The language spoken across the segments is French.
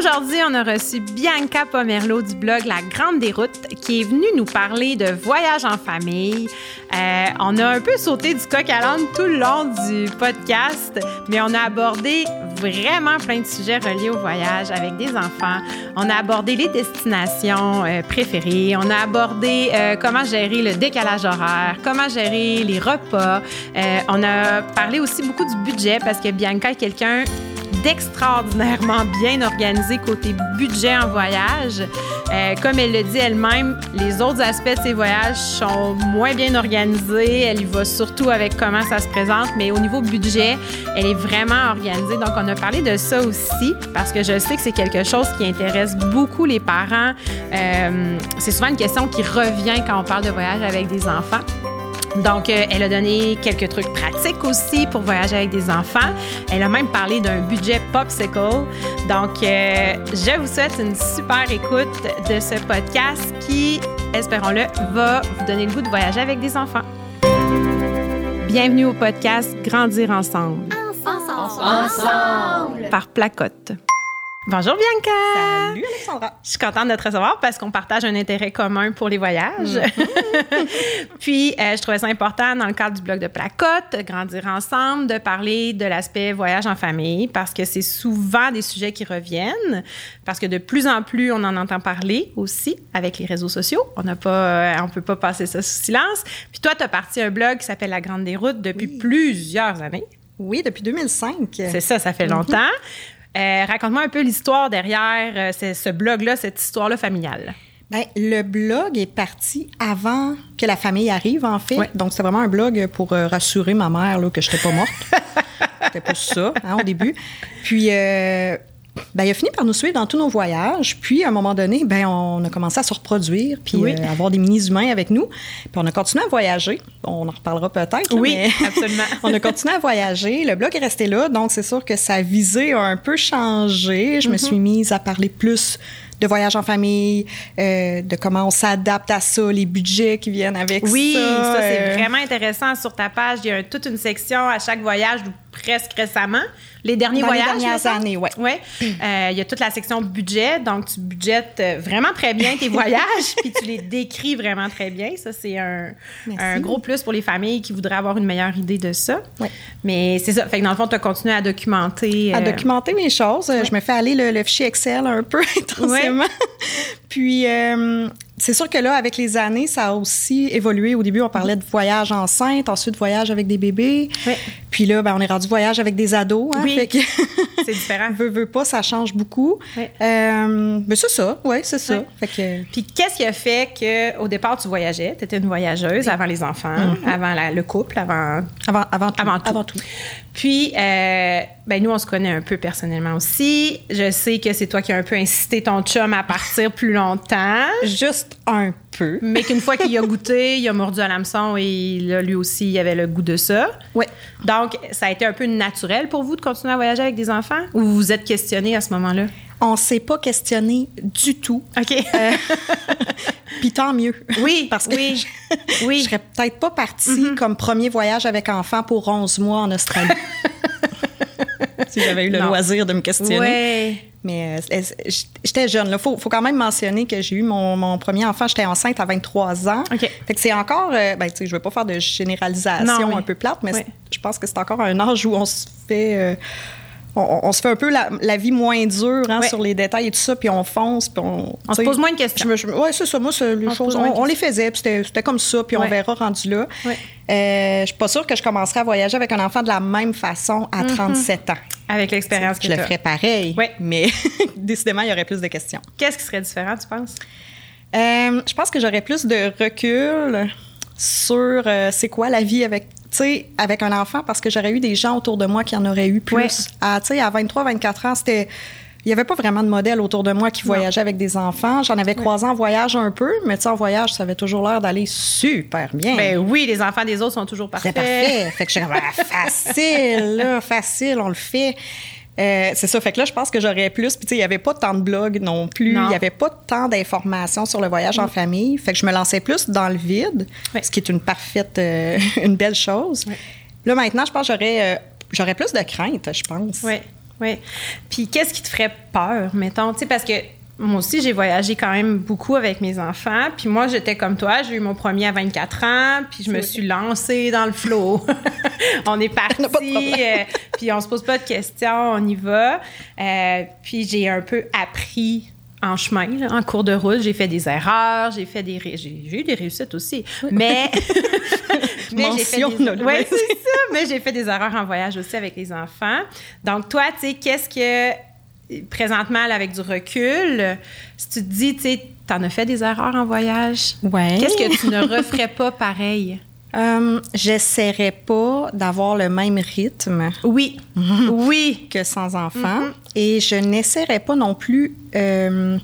Aujourd'hui, on a reçu Bianca Pomerleau du blog La Grande Déroute qui est venue nous parler de voyage en famille. Euh, on a un peu sauté du coq à l'âne tout le long du podcast, mais on a abordé vraiment plein de sujets reliés au voyage avec des enfants. On a abordé les destinations euh, préférées. On a abordé euh, comment gérer le décalage horaire, comment gérer les repas. On a parlé aussi beaucoup du budget parce que Bianca est quelqu'un d'extraordinairement bien organisé côté budget en voyage. Euh, comme elle le dit elle-même, les autres aspects de ses voyages sont moins bien organisés. Elle y va surtout avec comment ça se présente, mais au niveau budget, elle est vraiment organisée. Donc, on a parlé de ça aussi parce que je sais que c'est quelque chose qui intéresse beaucoup les parents. Euh, c'est souvent une question qui revient quand on parle de voyage avec des enfants. Donc, euh, elle a donné quelques trucs pratiques aussi pour voyager avec des enfants. Elle a même parlé d'un budget popsicle. Donc, euh, je vous souhaite une super écoute de ce podcast qui, espérons-le, va vous donner le goût de voyager avec des enfants. Bienvenue au podcast Grandir ensemble. Ensemble. ensemble. Par Placotte. Bonjour Bianca. Salut Alexandra. Je suis contente de te recevoir parce qu'on partage un intérêt commun pour les voyages. Puis, euh, je trouvais ça important dans le cadre du blog de Placotte, Grandir ensemble, de parler de l'aspect voyage en famille parce que c'est souvent des sujets qui reviennent, parce que de plus en plus, on en entend parler aussi avec les réseaux sociaux. On n'a pas, euh, on peut pas passer ça sous silence. Puis toi, tu as parti un blog qui s'appelle La Grande Déroute depuis oui. plusieurs années. Oui, depuis 2005. C'est ça, ça fait longtemps. Mm -hmm. Euh, Raconte-moi un peu l'histoire derrière euh, ce blog-là, cette histoire-là familiale. Bien, le blog est parti avant que la famille arrive, en fait. Donc, c'est vraiment un blog pour euh, rassurer ma mère là, que je n'étais pas morte. C'était pas ça, hein, au début. Puis, euh, ben, il a fini par nous suivre dans tous nos voyages. Puis, à un moment donné, ben, on a commencé à se reproduire, puis oui. euh, avoir des mini-humains avec nous. Puis, on a continué à voyager. On en reparlera peut-être. Oui, absolument. on a continué à voyager. Le blog est resté là. Donc, c'est sûr que sa visée a un peu changé. Je mm -hmm. me suis mise à parler plus de voyage en famille, euh, de comment on s'adapte à ça, les budgets qui viennent avec oui, ça. Oui, ça, c'est euh... vraiment intéressant. Sur ta page, il y a toute une section à chaque voyage, presque récemment. Les derniers Dans voyages. Les dernières années, oui. Ouais. Euh, il y a toute la section budget, donc tu budgettes vraiment très bien tes voyages, puis tu les décris vraiment très bien. Ça, c'est un, un, gros plus pour les familles qui voudraient avoir une meilleure idée de ça. Ouais. Mais c'est ça. Fait que dans le fond, tu as continué à documenter. À euh... documenter mes choses. Ouais. Je me fais aller le, le, fichier Excel un peu intensément. puis. Euh, c'est sûr que là, avec les années, ça a aussi évolué. Au début, on parlait de voyage enceinte, ensuite voyage avec des bébés. Oui. Puis là, ben, on est rendu voyage avec des ados. Hein, oui, c'est différent. Veux, veux pas, ça change beaucoup. Oui. Euh, mais c'est ça, oui, c'est ça. Fait que... Puis qu'est-ce qui a fait qu'au départ, tu voyageais? Tu étais une voyageuse avant les enfants, mm -hmm. avant la, le couple, avant, avant, avant, tout. avant tout. Avant tout. Puis, euh, ben nous, on se connaît un peu personnellement aussi. Je sais que c'est toi qui as un peu incité ton chum à partir plus longtemps. Juste un peu. Mais qu'une fois qu'il a goûté, il a mordu à l'hameçon et là, lui aussi, il avait le goût de ça. Oui. Donc, ça a été un peu naturel pour vous de continuer à voyager avec des enfants? Ou vous vous êtes questionné à ce moment-là? On ne s'est pas questionné du tout. OK. Euh, Puis tant mieux. Oui, parce que oui. je, oui. je serais peut-être pas partie Mm-hmm. mm -hmm. comme premier voyage avec enfant pour 11 mois en Australie. si j'avais eu le non. loisir de me questionner. Ouais. Mais euh, j'étais jeune. Il faut, faut, quand même mentionner que j'ai eu mon, mon, premier enfant, j'étais enceinte à 23 ans. Okay. Fait que c'est encore, euh, ben, je ne veux pas faire de généralisation non, un peu plate, mais oui. je pense que c'est encore un âge où on se fait... Euh, on, on, se fait un peu la, la vie moins dure hein, ouais. sur les détails et tout ça, puis on fonce, puis on... On se pose moins de questions. Oui, c'est ça. Moi, les on, choses, on, on, les faisait, puis c'était comme ça, puis ouais. on verra rendu là. Ouais. Euh, je suis pas sûre que je commencerai à voyager avec un enfant de la même façon à mm -hmm. 37 ans. Avec l'expérience que Je le ferais pareil, mais décidément, il y aurait plus de questions. Qu'est-ce qui serait différent, tu penses? Euh, je pense que j'aurais plus de recul sur euh, c'est quoi la vie avec sais, avec un enfant, parce que j'aurais eu des gens autour de moi qui en auraient eu plus. Ouais. À, tu sais, à 23, 24 ans, c'était. Il n'y avait pas vraiment de modèle autour de moi qui voyageait non. avec des enfants. J'en avais croisé ouais. en voyage un peu, mais tu sais, en voyage, ça avait toujours l'air d'aller super bien. Ben oui, les enfants des autres sont toujours parfaits. C'est parfait. fait que je suis facile, là, facile, on le fait. Euh, c'est ça. Fait que là, je pense que j'aurais plus. Puis, tu sais, il n'y avait pas tant de blogs non plus. Il n'y avait pas tant d'informations sur le voyage Mm. en famille. Fait que je me lançais plus dans le vide, oui. ce qui est une parfaite, euh, une belle chose. Oui. Là, maintenant, je pense que j'aurais, euh, j'aurais plus de crainte, je pense. Oui. Oui. Puis qu'est-ce qui te ferait peur, mettons? Tu sais, parce que moi aussi, j'ai voyagé quand même beaucoup avec mes enfants. Puis moi, j'étais comme toi. J'ai eu mon premier à 24 ans. Puis je me suis lancée dans le flot. on est parti. euh, puis on se pose pas de questions. On y va. Euh, puis j'ai un peu appris en chemin, là, en cours de route. J'ai fait des erreurs. J'ai fait des... ré- J'ai eu des réussites aussi. Mais... mais j'ai fait des... Ouais, c'est ça. Mais j'ai fait des erreurs en voyage aussi avec les enfants. Donc toi, tu sais, qu'est-ce que présentement, là, avec du recul, si tu te dis, tu sais, t'en as fait des erreurs en voyage, Ouais. qu'est-ce que tu ne referais pas pareil? Euh, J'essaierais pas d'avoir le même rythme Oui, oui, que sans enfants. Et je n'essaierais pas non plus, euh,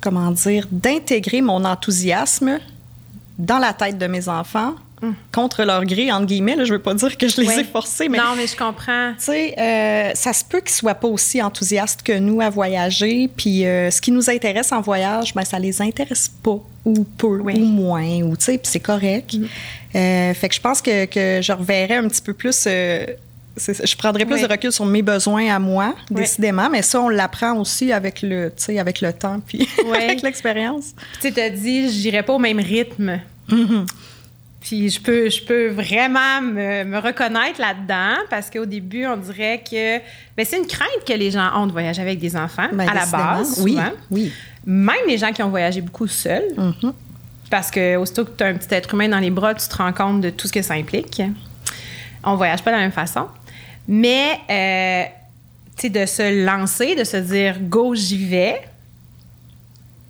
comment dire, d'intégrer mon enthousiasme dans la tête de mes enfants contre leur gré, entre guillemets. Là, je veux pas dire que je les Ouais. ai forcés, mais non, mais je comprends. tu sais, euh, ça se peut qu'ils soient pas aussi enthousiastes que nous à voyager. Puis euh, ce qui nous intéresse en voyage, ben ça les intéresse pas ou peu Oui. ou moins ou tu sais, puis c'est correct. Euh, fait que je pense que, que je reverrais un petit peu plus. je prendrais plus Oui. de recul sur mes besoins à moi, Oui. décidément, mais ça, on l'apprend aussi avec le, avec le temps puis avec l'expérience. Tu t'as dit, j'irai pas au même rythme. Puis je peux, je peux vraiment me, me reconnaître là-dedans parce qu'au début, on dirait que ben, c'est une crainte que les gens ont de voyager avec des enfants Ben, à la base, oui, souvent. oui. Même les gens qui ont voyagé beaucoup seuls, Mhm. parce que aussitôt que tu as un petit être humain dans les bras, tu te rends compte de tout ce que ça implique. On voyage pas de la même façon. Mais, euh, tu sais, de se lancer, de se dire go, j'y vais,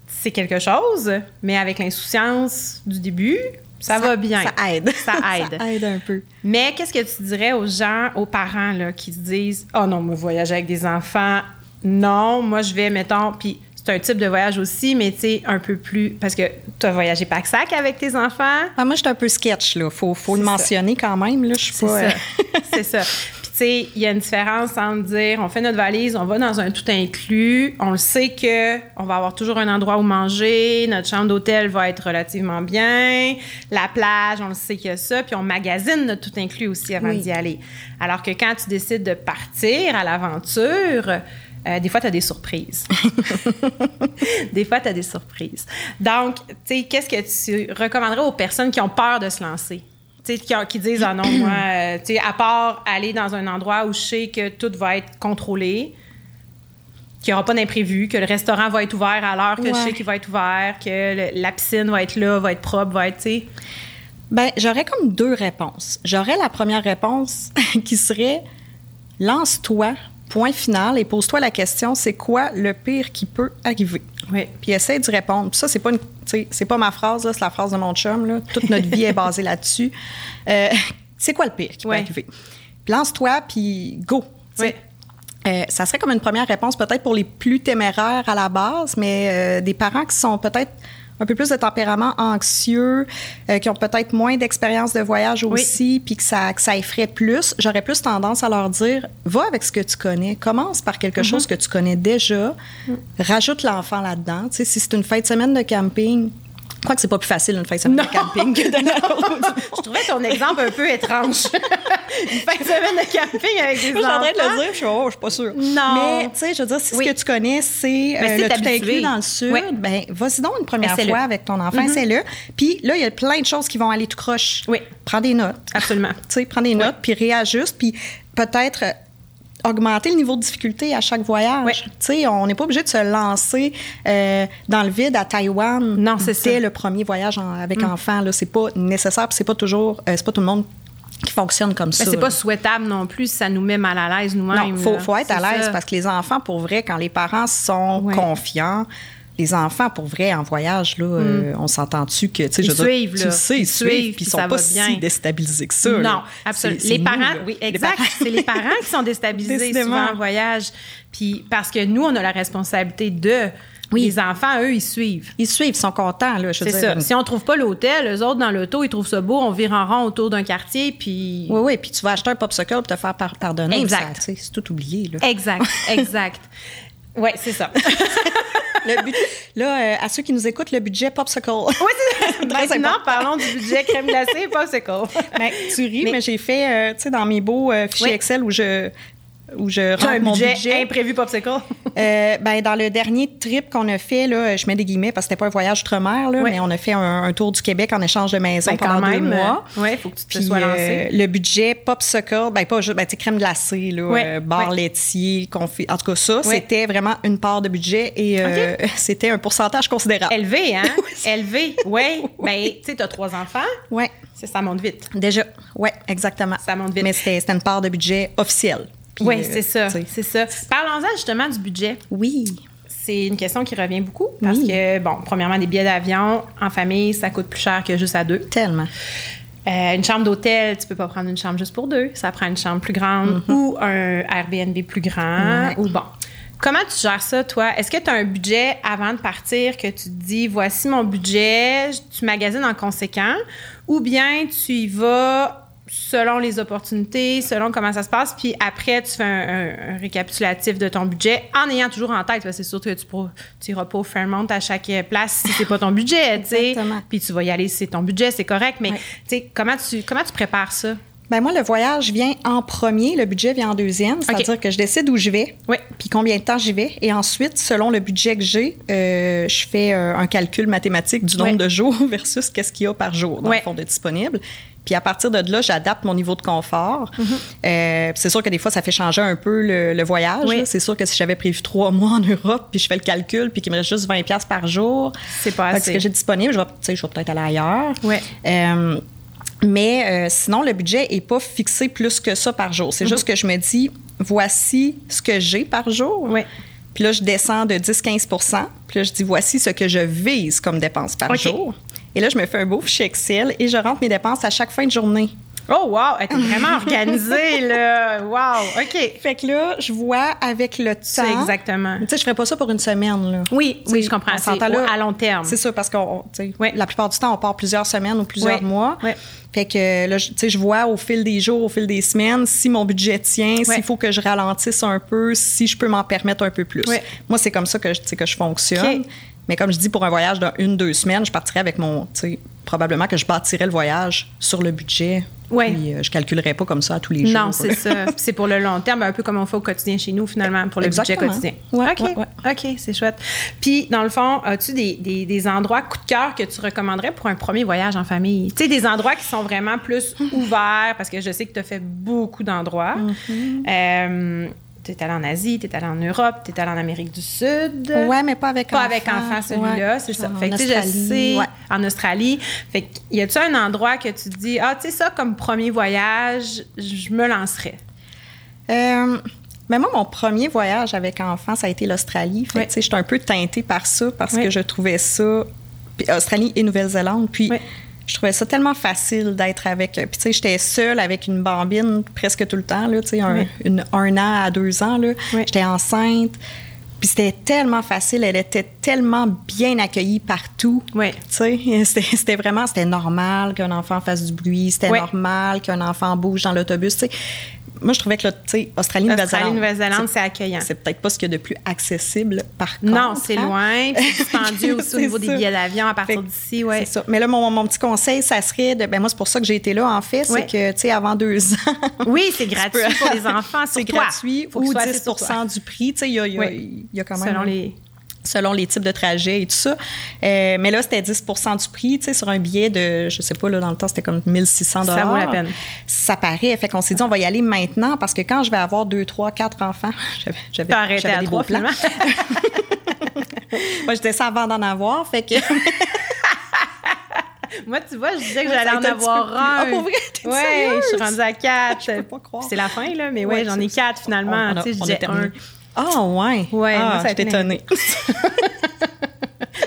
c'est quelque chose, mais avec l'insouciance du début, ça, va bien. Ça aide. Ça aide. ça aide un peu. Mais qu'est-ce que tu dirais aux gens, aux parents là, qui se disent Oh non, moi, voyager avec des enfants, non, moi, je vais, mettons, puis c'est un type de voyage aussi, mais tu sais, un peu plus. Parce que tu as voyagé pack-sac avec tes enfants. Ah, moi, je suis un peu sketch, là. Faut, faut le C'est ça. mentionner quand même, là. Je suis C'est pas. euh, ça. c'est il y a une différence entre dire on fait notre valise, on va dans un tout inclus, on le sait que on va avoir toujours un endroit où manger, notre chambre d'hôtel va être relativement bien, la plage, on le sait qu'il y a ça, puis on magasine notre tout inclus aussi avant Oui. d'y aller. Alors que quand tu décides de partir à l'aventure, euh, des fois, tu as des surprises. des fois, tu as des surprises. Donc, tu sais, qu'est-ce que tu recommanderais aux personnes qui ont peur de se lancer? Qui, qui disent, ah non, moi, euh, à part aller dans un endroit où je sais que tout va être contrôlé, qu'il n'y aura pas d'imprévu, que le restaurant va être ouvert à l'heure que je sais qu'il va être ouvert, que le- la piscine va être là, va être propre, va être, tu sais. Ben, j'aurais comme deux réponses. J'aurais la première réponse qui serait lance-toi, point final, et pose-toi la question c'est quoi le pire qui peut arriver? Oui. Puis essaie d'y répondre. Puis ça, c'est pas une, c'est pas ma phrase, c'est la phrase de mon chum. Là. Toute notre vie est basée là-dessus. Euh, c'est quoi le pire qui peut arriver? Puis lance-toi, puis go. Oui. Euh, ça serait comme une première réponse peut-être pour les plus téméraires à la base, mais euh, des parents qui sont peut-être un peu plus de tempérament anxieux, euh, qui ont peut-être moins d'expérience de voyage Oui. aussi, puis que ça, que ça effraie plus, j'aurais plus tendance à leur dire va avec ce que tu connais. Commence par quelque chose que tu connais déjà. Rajoute l'enfant là-dedans. Tu sais, si c'est une fin de semaine de camping, je crois que c'est pas plus facile une fin de semaine de camping que d'aller à l'autre Je trouvais ton exemple un peu étrange. Une fin de semaine de camping avec des Je suis en train de enfants. le dire, je suis, oh, je suis pas sûre. Non. Mais, tu sais, je veux dire, si Oui. ce que tu connais, c'est Mais euh, si le tout inclus dans le sud, Oui. ben, vas-y donc une première fois avec ton enfant, essaie-le. Puis là, il y a plein de choses qui vont aller tout croche. Oui. Prends des notes. Absolument. Tu sais, prends des notes, puis réajuste, puis peut-être augmenter le niveau de difficulté à chaque voyage. Oui. On n'est pas obligé de se lancer euh, dans le vide à Taïwan Non, c'est dès ça. Mm. le premier voyage en- avec enfant. Là, c'est pas nécessaire, c'est pas toujours, euh, c'est pas tout le monde qui fonctionne comme ça. Mais c'est pas souhaitable non plus, ça nous met mal à l'aise nous-mêmes. Non, faut, être à l'aise ça. parce que les enfants, pour vrai, quand les parents sont Ouais. confiants, les enfants, pour vrai, en voyage, là, euh, on s'entend-tu que, tu sais, Ils je dire, suivent, tu sais, ils, suivent, suivent, puis ils sont pas bien. si déstabilisés que ça. là. Non, absolument. Les parents, oui, exact. C'est les parents qui sont déstabilisés Décidément. souvent en voyage. Puis parce que nous, on a la responsabilité de. Oui. Les enfants, eux, ils suivent. Ils suivent, ils sont contents, C'est ça. Si on trouve pas l'hôtel, eux autres, dans l'auto, ils trouvent ça beau, on vire en rond autour d'un quartier, puis. Oui, oui, puis tu vas acheter un popsicle pour te faire par- pardonner. Exact. C'est tout oublié, là. Exact, exact. Oui, c'est ça. Le but- là, euh, à ceux qui nous écoutent, le budget popsicle. Oui, c'est Maintenant, parlons du budget crème glacée et popsicle. Ben, tu ris, Mais- mais, j'ai fait, euh, tu sais, dans mes beaux euh, fichiers Oui. Excel où je où je un mon budget, budget. imprévu popsicle. Euh, ben, dans le dernier trip qu'on a fait, là, je mets des guillemets parce que c'était pas un voyage outre-mer, là, Ouais. mais on a fait un, un tour du Québec en échange de maison Ben, pendant quand même, deux mois. euh, ouais, faut que tu te Puis, sois euh, lancé. le budget popsicle, ben pas juste, ben, crème glacée, là, Ouais, euh, bar ouais. laitier, confit. En tout cas, ça, Ouais. c'était vraiment une part de budget et euh, c'était un pourcentage considérable. Élevé, hein? Élevé, oui. Ben, tu sais, tu as trois enfants, Ouais, c'est- ça monte vite. déjà. Ouais, exactement. Ça monte vite. Mais c'était une part de budget officielle. Oui, euh, c'est ça, c'est ça. Parlons-en justement du budget. Oui. C'est une question qui revient beaucoup parce Oui. que, bon, premièrement, des billets d'avion en famille, ça coûte plus cher que juste à deux. Tellement. Euh, une chambre d'hôtel, tu peux pas prendre une chambre juste pour deux. Ça prend une chambre plus grande ou un Airbnb plus grand. Ouais. Ou bon. Comment tu gères ça, toi? Est-ce que tu as un budget avant de partir que tu te dis, voici mon budget, tu magasines en conséquent, ou bien tu y vas selon les opportunités, selon comment ça se passe, puis après, tu fais un, un- un récapitulatif de ton budget en ayant toujours en tête, parce que c'est sûr que tu n'iras pas au Fairmont à chaque place si c'est pas ton budget, tu sais. Exactement. Puis tu vas y aller si c'est ton budget, c'est correct, mais Ouais. tu sais, comment tu, comment tu prépares ça? Ben moi, le voyage vient en premier, le budget vient en deuxième. C'est-à-dire que je décide où je vais, Oui. puis combien de temps j'y vais. Et ensuite, selon le budget que j'ai, euh, je fais euh, un calcul mathématique du nombre de jours versus qu'est-ce qu'il y a par jour dans le fond de disponible. Puis à partir de là, j'adapte mon niveau de confort. Mm-hmm. Euh, c'est sûr que des fois, ça fait changer un peu le, le voyage. Oui. C'est sûr que si j'avais prévu trois mois en Europe, puis je fais le calcul, puis qu'il me reste juste 20 pièces par jour, C'est pas assez. ce que j'ai disponible, je vais, je peut-être aller ailleurs. Ouais. Euh, mais euh, sinon, le budget est pas fixé plus que ça par jour. Mhm. C'est juste que je me dis, voici ce que j'ai par jour. Puis là, je descends de 10-15% Puis là, je dis, voici ce que je vise comme dépenses par jour. Et là, je me fais un beau fichier Excel et je rentre mes dépenses à chaque fin de journée. Oh, wow! Elle était vraiment organisée, là! Wow! OK. Fait que là, je vois avec le C'est temps. exactement. Tu sais, je ferais pas ça pour une semaine, là. Oui, oui, je comprends. on C'est s'entend là. au- à long terme. C'est ça, parce que la plupart du temps, on part plusieurs semaines ou plusieurs mois. Fait que là, je- tu sais, je vois au fil des jours, au fil des semaines, si mon budget tient, Ouais. s'il faut que je ralentisse un peu, si je peux m'en permettre un peu plus. Ouais. Moi, c'est comme ça que je, que je fonctionne. Mais comme je dis, pour un voyage d'une, deux semaines, je partirais avec mon. tu sais, Probablement que je bâtirais le voyage sur le budget. Ouais. Puis euh, je calculerais pas comme ça à tous les jours. Non, c'est ça. C'est pour le long terme, un peu comme on fait au quotidien chez nous, finalement, pour le Exactement. budget quotidien. Ouais, OK. ouais, c'est chouette. Puis, dans le fond, as-tu des, des, des endroits coup de cœur que tu recommanderais pour un premier voyage en famille? Tu sais, des endroits qui sont vraiment plus ouverts, parce que je sais que tu as fait beaucoup d'endroits. Euh, tu es allé en Asie, tu es allé en Europe, tu es allé en Amérique du Sud. Ouais, mais pas avec Pas enfant. avec enfant, celui-là, Ouais. c'est ça. En Fait que, tu sais, je Australie, sais, ouais. en Australie. Fait que, y a-tu un endroit que tu te dis, ah, tu sais, ça, comme premier voyage, je me lancerais? Euh, mais moi, mon premier voyage avec enfant, ça a été l'Australie. Fait tu sais, j'étais un peu teintée par ça parce que je trouvais ça. puis Australie et Nouvelle-Zélande. Puis. Je trouvais ça tellement facile d'être avec. Puis, tu sais, j'étais seule avec une bambine presque tout le temps, là, tu sais, un, une- un an à deux ans, là. Ouais. J'étais enceinte. Puis c'était tellement facile. Elle était tellement bien accueillie partout. Oui. Tu sais, c'était vraiment, c'était normal qu'un enfant fasse du bruit, c'était normal qu'un enfant bouge dans l'autobus. Tu sais, moi, je trouvais que, tu sais, Australie, Australie, Nouvelle-Zélande. Nouvelle-Zélande, c'est accueillant. C'est peut-être pas ce qu'il y a de plus accessible, par contre. Non, c'est hein. loin. puis C'est dispendieux aussi au niveau des billets d'avion à partir d'ici. Ouais. C'est ça. Mais là, mon, mon petit conseil, ça serait de. Ben moi, c'est pour ça que j'ai été là, en fait. C'est que, tu sais, avant deux ans. Oui, c'est gratuit pour les enfants. c'est gratuit Faut ou ce soit 10 assez sur toi. du prix. Tu sais, il y a, il y a- Oui. il y a quand même. Selon les. Selon les types de trajets et tout ça. Euh, mais là, c'était 10% du prix, tu sais, sur un billet de, je sais pas, là, dans le temps, c'était comme 1600 Ça vaut la peine. Ça paraît. Fait qu'on s'est dit, on va y aller maintenant parce que quand je vais avoir deux, trois, quatre enfants, j'avais, j'avais, j'avais à des trois, beaux plans. Moi, j'étais ça avant d'en avoir. Fait que. Moi, tu vois, je disais que j'allais en un avoir plus- un. Ah, pour vrai? T'es Ouais, je suis rendue à quatre. Je peux pas croire. C'est la fin, là, mais Ouais, ouais, j'en ai quatre finalement. On- on a- tu sais, je on terminé. un. Ah, ouais. Ouais, ah, moi, ça a étonnée.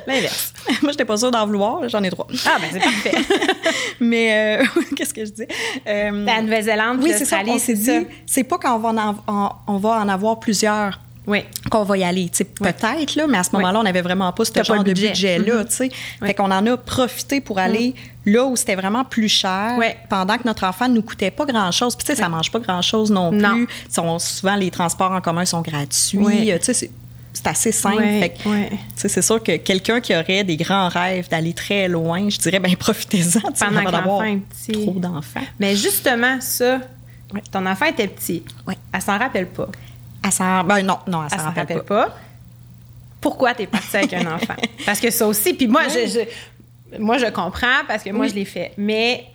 L'inverse. Moi, j'étais pas sûre d'en vouloir. J'en ai trois. Ah, ben c'est parfait. Mais, euh, qu'est-ce que je dis? Euh, La Nouvelle-Zélande, oui, c'est ça. On s'est dit, c'est pas qu'on va en, on va en avoir plusieurs Oui. qu'on va y aller. Sais, Peut-être, là, mais à ce Oui. moment-là, on n'avait vraiment pas ce pas genre de budget. budget-là. Mhm. sais. Oui. Fait qu'on en a profité pour aller là où c'était vraiment plus cher, Oui. pendant que notre enfant ne nous coûtait pas grand-chose. Puis, tu sais, ça mange pas grand-chose non, Non. plus. Sont, souvent, les transports en commun sont gratuits. Oui. Euh, Tu sais, c'est- c'est assez simple. Oui, oui. tu sais, C'est sûr que quelqu'un qui aurait des grands rêves d'aller très loin, je dirais, ben profitez-en. avant d'avoir petit. trop d'enfants. Mais justement, ça, Ton enfant était petit. Oui. Elle s'en rappelle pas. Elle s'en... Ben non, non, elle Elle s'en rappelle pas. pas. Pourquoi tu es partie avec un enfant? Parce que ça aussi, puis moi, je, je- moi, je comprends parce que moi, Oui. je l'ai fait. Mais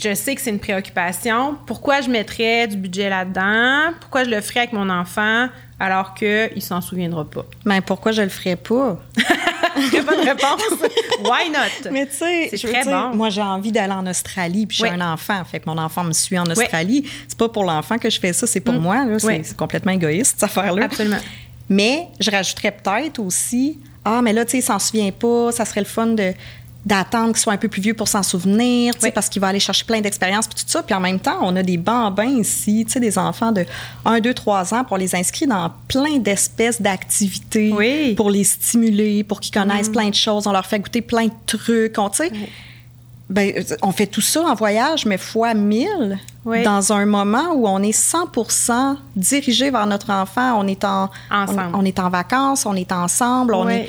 je sais que c'est une préoccupation. Pourquoi je mettrais du budget là-dedans? Pourquoi je le ferais avec mon enfant alors qu'il ne s'en souviendra pas? Mais pourquoi je le ferais pas? Très bonne réponse. Why not? Mais tu sais, C'est très dire, bon. moi j'ai envie d'aller en Australie, puis j'ai Oui. un enfant, fait que mon enfant me suit en Australie. C'est pas pour l'enfant que je fais ça, c'est pour Mm. moi. Oui. c'est complètement égoïste cette affaire-là. Absolument. Mais je rajouterais peut-être aussi, ah mais là tu sais, il s'en souvient pas, ça serait le fun de d'attendre qu'il soit un peu plus vieux pour s'en souvenir, Oui. parce qu'il va aller chercher plein d'expériences puis tout ça. Puis en même temps, on a des bambins ici, tu sais, des enfants de 1, 2, 3 ans, pour les inscrire dans plein d'espèces d'activités Oui. Mm. pour les stimuler, pour qu'ils connaissent plein de choses. On leur fait goûter plein de trucs, on. Ben, on fait tout ça en voyage, mais fois 1000, Oui. dans un moment où on est 100% dirigé vers notre enfant. On est en, Ensemble. On, on est en vacances, on est ensemble. On est,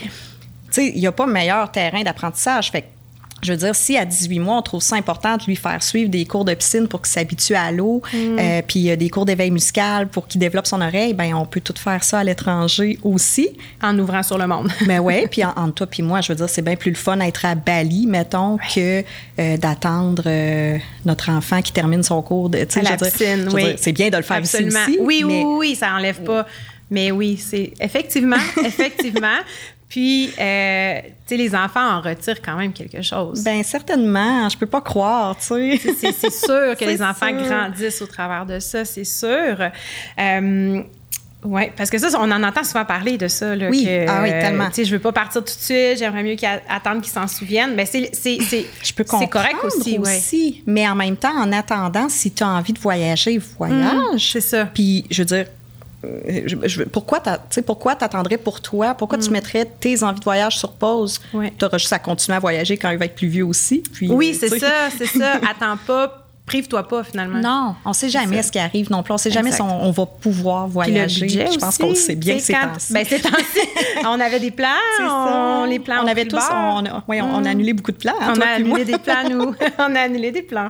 sais, il n'y a pas meilleur terrain d'apprentissage. Fait que, je veux dire, si à 18 mois, on trouve ça important de lui faire suivre des cours de piscine pour qu'il s'habitue à l'eau, Mm. euh, puis euh, des cours d'éveil musical pour qu'il développe son oreille, ben on peut tout faire ça à l'étranger aussi. En ouvrant sur le monde. Mais ouais, puis en- entre toi puis moi, je veux dire, c'est bien plus le fun d'être à Bali, mettons, que euh, d'attendre euh, notre enfant qui termine son cours de. À la dire- piscine, oui. C'est bien de le faire ici Absolument. aussi. Oui, mais- oui, oui, ça enlève pas. Mais oui, c'est effectivement, effectivement. Puis, euh, tu sais, les enfants en retirent quand même quelque chose. Ben certainement, je peux pas croire, tu sais. c'est sûr que les enfants sûr. grandissent au travers de ça, c'est sûr. Euh, oui, parce que ça, on en entend souvent parler de ça. Là, Oui. que, Ah oui, euh, tellement. Tu sais, je veux pas partir tout de suite, j'aimerais mieux qu'ils attendent qu'ils s'en souviennent. Mais c'est c'est- c'est- Je peux c'est comprendre correct aussi, aussi, ouais. mais en même temps, en attendant, si tu as envie de voyager, voyage. Mmh, c'est ça. Puis, je veux dire, je- je- pourquoi t'attendrais pour toi? Pourquoi tu mettrais tes envies de voyage sur pause? Ouais. Tu auras juste à continuer à voyager quand il va être plus vieux aussi. Puis, Oui, euh, c'est ça, c'est ça. Attends pas, prive-toi pas finalement. Non, on sait jamais ce qui arrive non plus. On sait jamais si on, on va pouvoir voyager. budget je pense qu'on le sait bien ces temps-ci. Ben, on avait des plans, on, les plans on avait tous, on, ouais, on- on a annulé beaucoup de plans. hein, on a annulé des plans, nous. on a annulé des plans.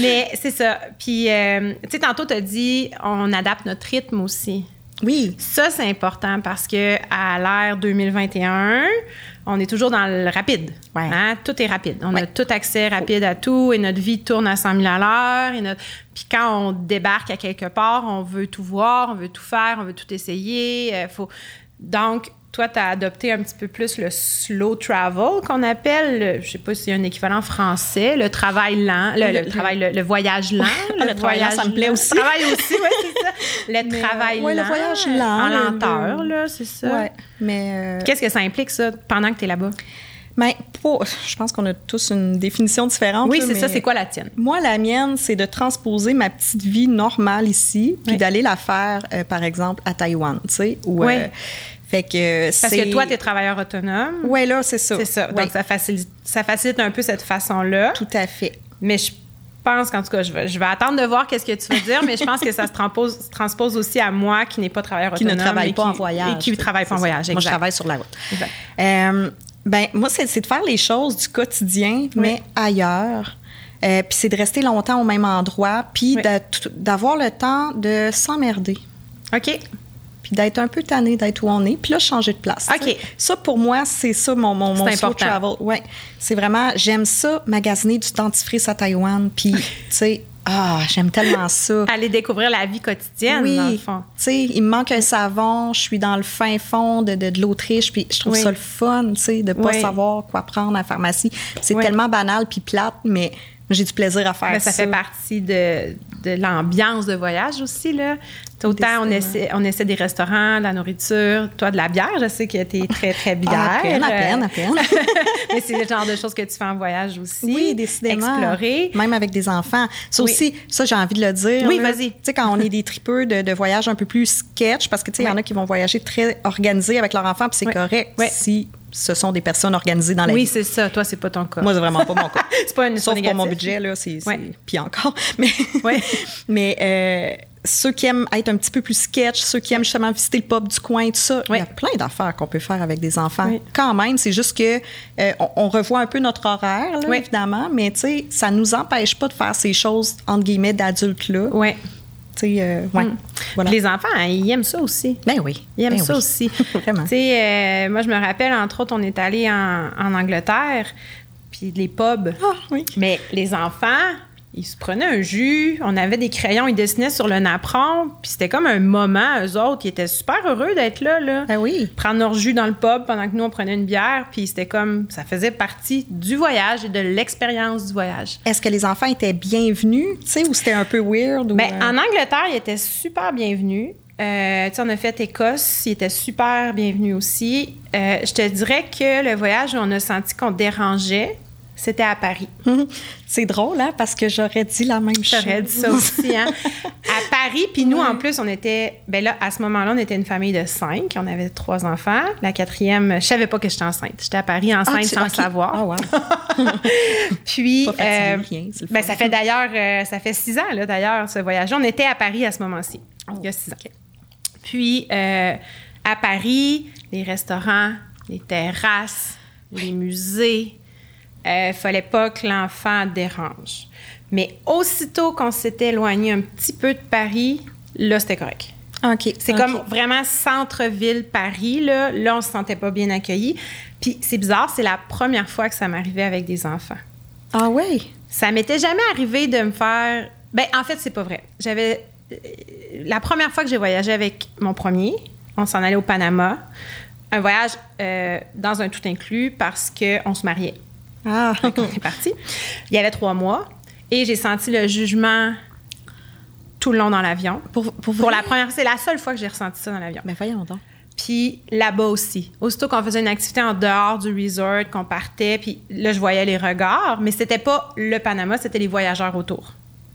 Mais c'est ça. Puis, euh, tu sais, tantôt, tu as dit, on adapte notre rythme aussi. Oui, Ça, c'est important parce que à l'ère 2021, on est toujours dans le rapide. Ouais. Hein? Tout est rapide. On a tout accès rapide à tout et notre vie tourne à 100 000 à l'heure. Et notre... Puis quand on débarque à quelque part, on veut tout voir, on veut tout faire, on veut tout essayer. euh, faut... Donc, toi, tu as adopté un petit peu plus le slow travel qu'on appelle, le- je sais pas s'il y a un équivalent français, le travail lent, le, Le- le travail, le, voyage lent. Le travail lent, ça me plaît lent. aussi. Le travail aussi, oui, c'est ça. Le Mais, travail euh, ouais, le lent. voyage lent, En le- lenteur, le- là, c'est ça. Mais euh, Qu'est-ce que ça implique, ça, pendant que tu es là-bas? ben, pour- je pense qu'on a tous une définition différente. Oui, c'est mais ça. C'est quoi la tienne? Moi, la mienne, c'est de transposer ma petite vie normale ici, puis Oui. d'aller la faire, euh, par exemple, à Taïwan, tu sais. Oui. euh, fait que Parce que toi, tu es travailleur autonome. Ouais, là, c'est ça. C'est ça. Ouais, Donc, ça facilite, ça facilite un peu cette façon-là. tout à fait. Mais je pense qu'en tout cas, je vais, je vais attendre de voir qu'est-ce que tu vas dire, mais je pense que ça se transpose, transpose aussi à moi qui n'est pas travailleur Qui autonome. ne travaille pas qui- en voyage. Et qui ne travaille pas en voyage. Moi, je travaille sur la route. Exact. Euh, ben, moi, c'est de faire les choses du quotidien, mais ailleurs. Euh, puis c'est de rester longtemps au même endroit, puis Oui. d'a- d'avoir le temps de s'emmerder. OK. Puis d'être un peu tanné d'être où on est, puis là, changer de place. OK. Ça, pour moi, c'est ça, mon, mon, mon slow travel. Ouais. C'est vraiment, j'aime ça, magasiner du dentifrice à Taïwan, puis, tu sais, ah, j'aime tellement ça. Aller découvrir la vie quotidienne, oui, dans le tu sais, il me manque un savon, je suis dans le fin fond de, de, de l'Autriche, puis je trouve Oui. ça le fun, tu sais, de pas Oui. savoir quoi prendre à la pharmacie. C'est tellement banal puis plate, mais j'ai du plaisir à faire ça ça. fait partie de, de l'ambiance de voyage aussi. Là. Autant on essaie, on essaie des restaurants, de la nourriture, toi de la bière. Je sais que tu es très, très bière. Ah, à peine, à peine, à peine. Mais c'est le genre de choses que tu fais en voyage aussi. Oui, décidément. Explorer. Même avec des enfants. Ça Oui. aussi, ça, j'ai envie de le dire. Oui, vas-y. Tu sais, quand on est des tripeux de, de voyage un peu plus sketch, parce que, tu sais, il y en Oui. a qui vont voyager très organisés avec leur enfant, puis c'est Oui. correct Oui. si ce sont des personnes organisées dans la Oui, vie. c'est ça. Toi, c'est pas ton cas. Moi, c'est vraiment pas mon cas. c'est pas une Sauf pour mon budget, là, c'est... Puis encore. Mais, Ouais. mais euh, ceux qui aiment être un petit peu plus sketch, ceux qui aiment justement visiter le pub du coin, tout ça, il y a plein d'affaires qu'on peut faire avec des enfants. Oui. Quand même, c'est juste que euh, on, on revoit un peu notre horaire, là, Oui. évidemment, mais tu sais, ça nous empêche pas de faire ces choses, entre guillemets, d'adultes-là. Sais, euh, ouais. Mm. Voilà. Les enfants, hein, ils aiment ça aussi. Ben oui. Ils aiment ben ça oui. aussi. Vraiment. Euh, moi, je me rappelle, entre autres, on est allé en, en Angleterre, puis les pubs. Ah, oui. Mais les enfants, ils se prenaient un jus, on avait des crayons, ils dessinaient sur le napperon, puis c'était comme un moment, eux autres, ils étaient super heureux d'être là, là. Ben oui. Prendre leur jus dans le pub pendant que nous, on prenait une bière, puis c'était comme, ça faisait partie du voyage et de l'expérience du voyage. Est-ce que les enfants étaient bienvenus, tu sais, ou c'était un peu weird? Ou, Ben, euh, En Angleterre, ils étaient super bienvenus. Euh, tu sais, on a fait Écosse, ils étaient super bienvenus aussi. Euh, je te dirais que le voyage on a senti qu'on dérangeait, c'était à Paris. C'est drôle, hein, parce que j'aurais dit la même chose. J'aurais dit ça aussi, hein? À Paris, puis nous, en plus, on était... Ben là, à ce moment-là, on était une famille de cinq. On avait trois enfants. La quatrième, je savais pas que j'étais enceinte. J'étais à Paris enceinte Ah, tu- sans ok. savoir. Ah, wow. Puis, Pas fatigué, euh, rien, ben, ça fait d'ailleurs, euh, ça fait six ans, là, d'ailleurs, ce voyage. On était à Paris à ce moment-ci, il y a six ans. Puis, euh, à Paris, les restaurants, les terrasses, les musées, il fallait pas que l'enfant dérange. Mais aussitôt qu'on s'était éloigné un petit peu de Paris, là, c'était correct. OK. C'est comme vraiment centre-ville Paris, là. Là, on se sentait pas bien accueillis. Puis c'est bizarre, c'est la première fois que ça m'arrivait avec des enfants. Ah, oui? Ça m'était jamais arrivé de me faire. Ben, en fait, c'est pas vrai. J'avais. euh, La première fois que j'ai voyagé avec mon premier, on s'en allait au Panama. Un voyage euh, dans un tout inclus parce qu'on se mariait. Ah, On est parti. Il y avait trois mois et j'ai senti le jugement tout le long dans l'avion. Pour- pour la première, c'est la seule fois que j'ai ressenti ça dans l'avion. ben voyons donc. Puis là-bas aussi. Aussitôt qu'on faisait une activité en dehors du resort, qu'on partait, puis là, je voyais les regards, mais c'était pas le Panama, c'était les voyageurs autour.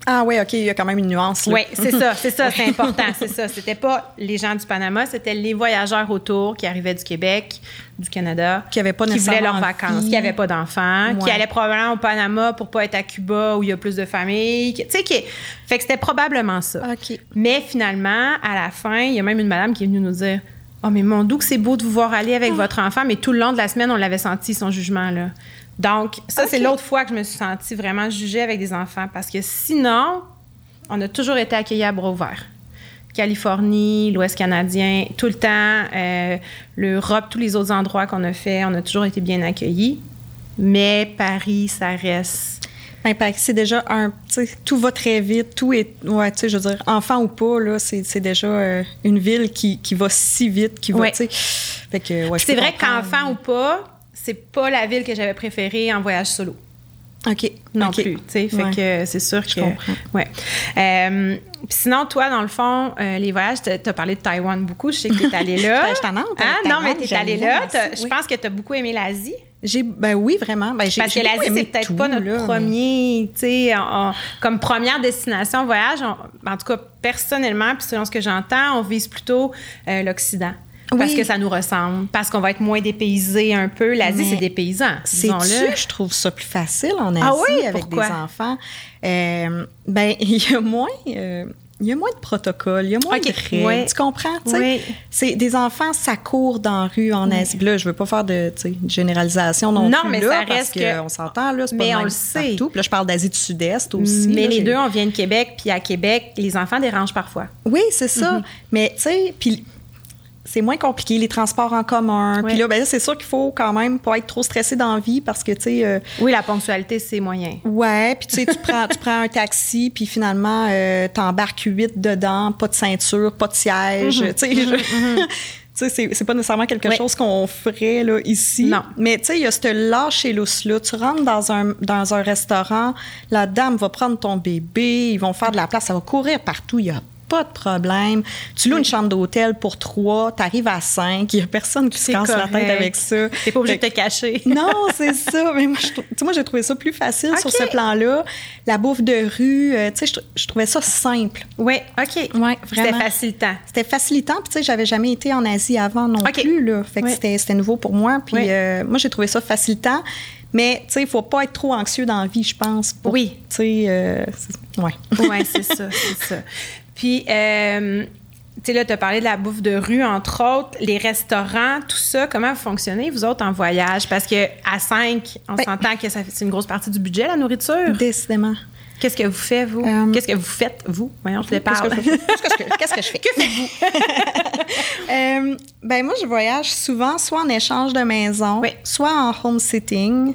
Ah, oui, OK, il y a quand même une nuance. là. Oui, c'est ça, c'est ça, c'est important, c'est ça. C'était pas les gens du Panama, c'était les voyageurs autour qui arrivaient du Québec, du Canada, Qui avaient pas qui voulaient leurs vacances, qui n'avaient pas d'enfants, qui allaient probablement au Panama pour pas être à Cuba où il y a plus de familles. qui- Tu sais, qui... fait que c'était probablement ça. OK. Mais finalement, à la fin, il y a même une madame qui est venue nous dire Oh, mais mon doux, que c'est beau de vous voir aller avec Ah. votre enfant, mais tout le long de la semaine, on l'avait senti, son jugement. là. Donc, ça, c'est l'autre fois que je me suis sentie vraiment jugée avec des enfants parce que sinon, on a toujours été accueillis à bras ouverts. Californie, l'Ouest canadien, tout le temps, euh, l'Europe, tous les autres endroits qu'on a fait, on a toujours été bien accueillis. Mais Paris, ça reste. Ben, Paris, c'est déjà un. Tout va très vite. Tout est. Ouais, tu sais, je veux dire, enfant ou pas, là, c'est déjà euh, une ville qui, qui va si vite, qui va, Ouais. tu sais. Fait que, ouais, C'est vrai qu'enfant ou pas, c'est pas la ville que j'avais préférée en voyage solo. OK. non plus. Fait Ouais. que c'est sûr que. comprends. Ouais. Euh, sinon, toi, dans le fond, euh, les voyages, tu as parlé de Taïwan beaucoup. Je sais que tu es allé là. Je t'en? Taïwan, Non, mais tu es j'aime allé bien là. Je oui. pense que tu as beaucoup aimé l'Asie. J'ai, ben oui, vraiment. Ben, j'ai, Parce que l'Asie, c'est peut-être pas notre là, mais- premier, tu sais, on- on- comme première destination voyage. on- en tout cas, personnellement, puis selon ce que j'entends, on vise plutôt euh, l'Occident. Parce Oui. que ça nous ressemble, parce qu'on va être moins dépaysé un peu. L'Asie, c'est dépaysant, disons-le. Sais-tu, je trouve ça plus facile en Asie Ah oui? avec Pourquoi? des enfants? Euh, ben, il y a moins. euh, il y a moins de protocoles, il y a moins de règles. ouais. Tu comprends? C'est des enfants, ça court dans la rue en Asie. Là, je veux pas faire de généralisation non, Non, plus. mais là, ça parce reste que que- on s'entend là, c'est Mais on le sait. partout. Puis là, je parle d'Asie du Sud-Est aussi. Mais là, les deux, on vient de Québec, puis à Québec, les enfants dérangent parfois. Oui, c'est ça. Mhm. Mais tu sais, puis c'est moins compliqué, les transports en commun. Puis là, ben, c'est sûr qu'il faut quand même pas être trop stressé dans la vie parce que, tu sais, euh, Oui, la ponctualité, c'est moyen. ouais, puis tu sais, tu prends, tu prends un taxi, puis finalement, euh, t'embarques huit dedans, pas de ceinture, pas de siège. Mhm. Tu sais, tu sais, c'est, c'est pas nécessairement quelque Oui. chose qu'on ferait là, ici. Non. Mais tu sais, il y a ce lâcher lousse-là. Tu rentres dans un, dans un restaurant, la dame va prendre ton bébé, ils vont faire de la place, ça va courir partout, il y a pas de problème. Tu loues une chambre d'hôtel pour trois, tu arrives à cinq, il y a personne qui se casse la correct. tête avec ça. T'es pas obligé de te cacher. non, c'est ça. Mais moi, je, j'ai trouvé ça plus facile sur ce plan-là. La bouffe de rue, euh, tu sais, je, tr- je trouvais ça simple. Oui, OK. Ouais, C'était facilitant. C'était facilitant. Puis, tu sais, j'avais jamais été en Asie avant non Ok. plus. Là. Fait que Ouais. c'était, nouveau pour moi. Puis, Ouais. euh, moi, j'ai trouvé ça facilitant. Mais, tu sais, il faut pas être trop anxieux dans la vie, je pense. pour- Oui. Tu sais, euh, ouais. Oui, c'est ça, c'est ça. Puis, euh, tu sais, là, tu as parlé de la bouffe de rue, entre autres, les restaurants, tout ça. Comment vous fonctionnez, vous autres, en voyage? Parce que à 5, on Ben- s'entend que c'est une grosse partie du budget, la nourriture. Décidément. Qu'est-ce que vous faites, vous? Euh, Qu'est-ce que vous faites, vous? Voyons, je te Qu'est-ce parle. Qu'est-ce que je- fais? Que faites-vous? Euh, ben moi, je voyage souvent soit en échange de maison, Oui. soit en home sitting,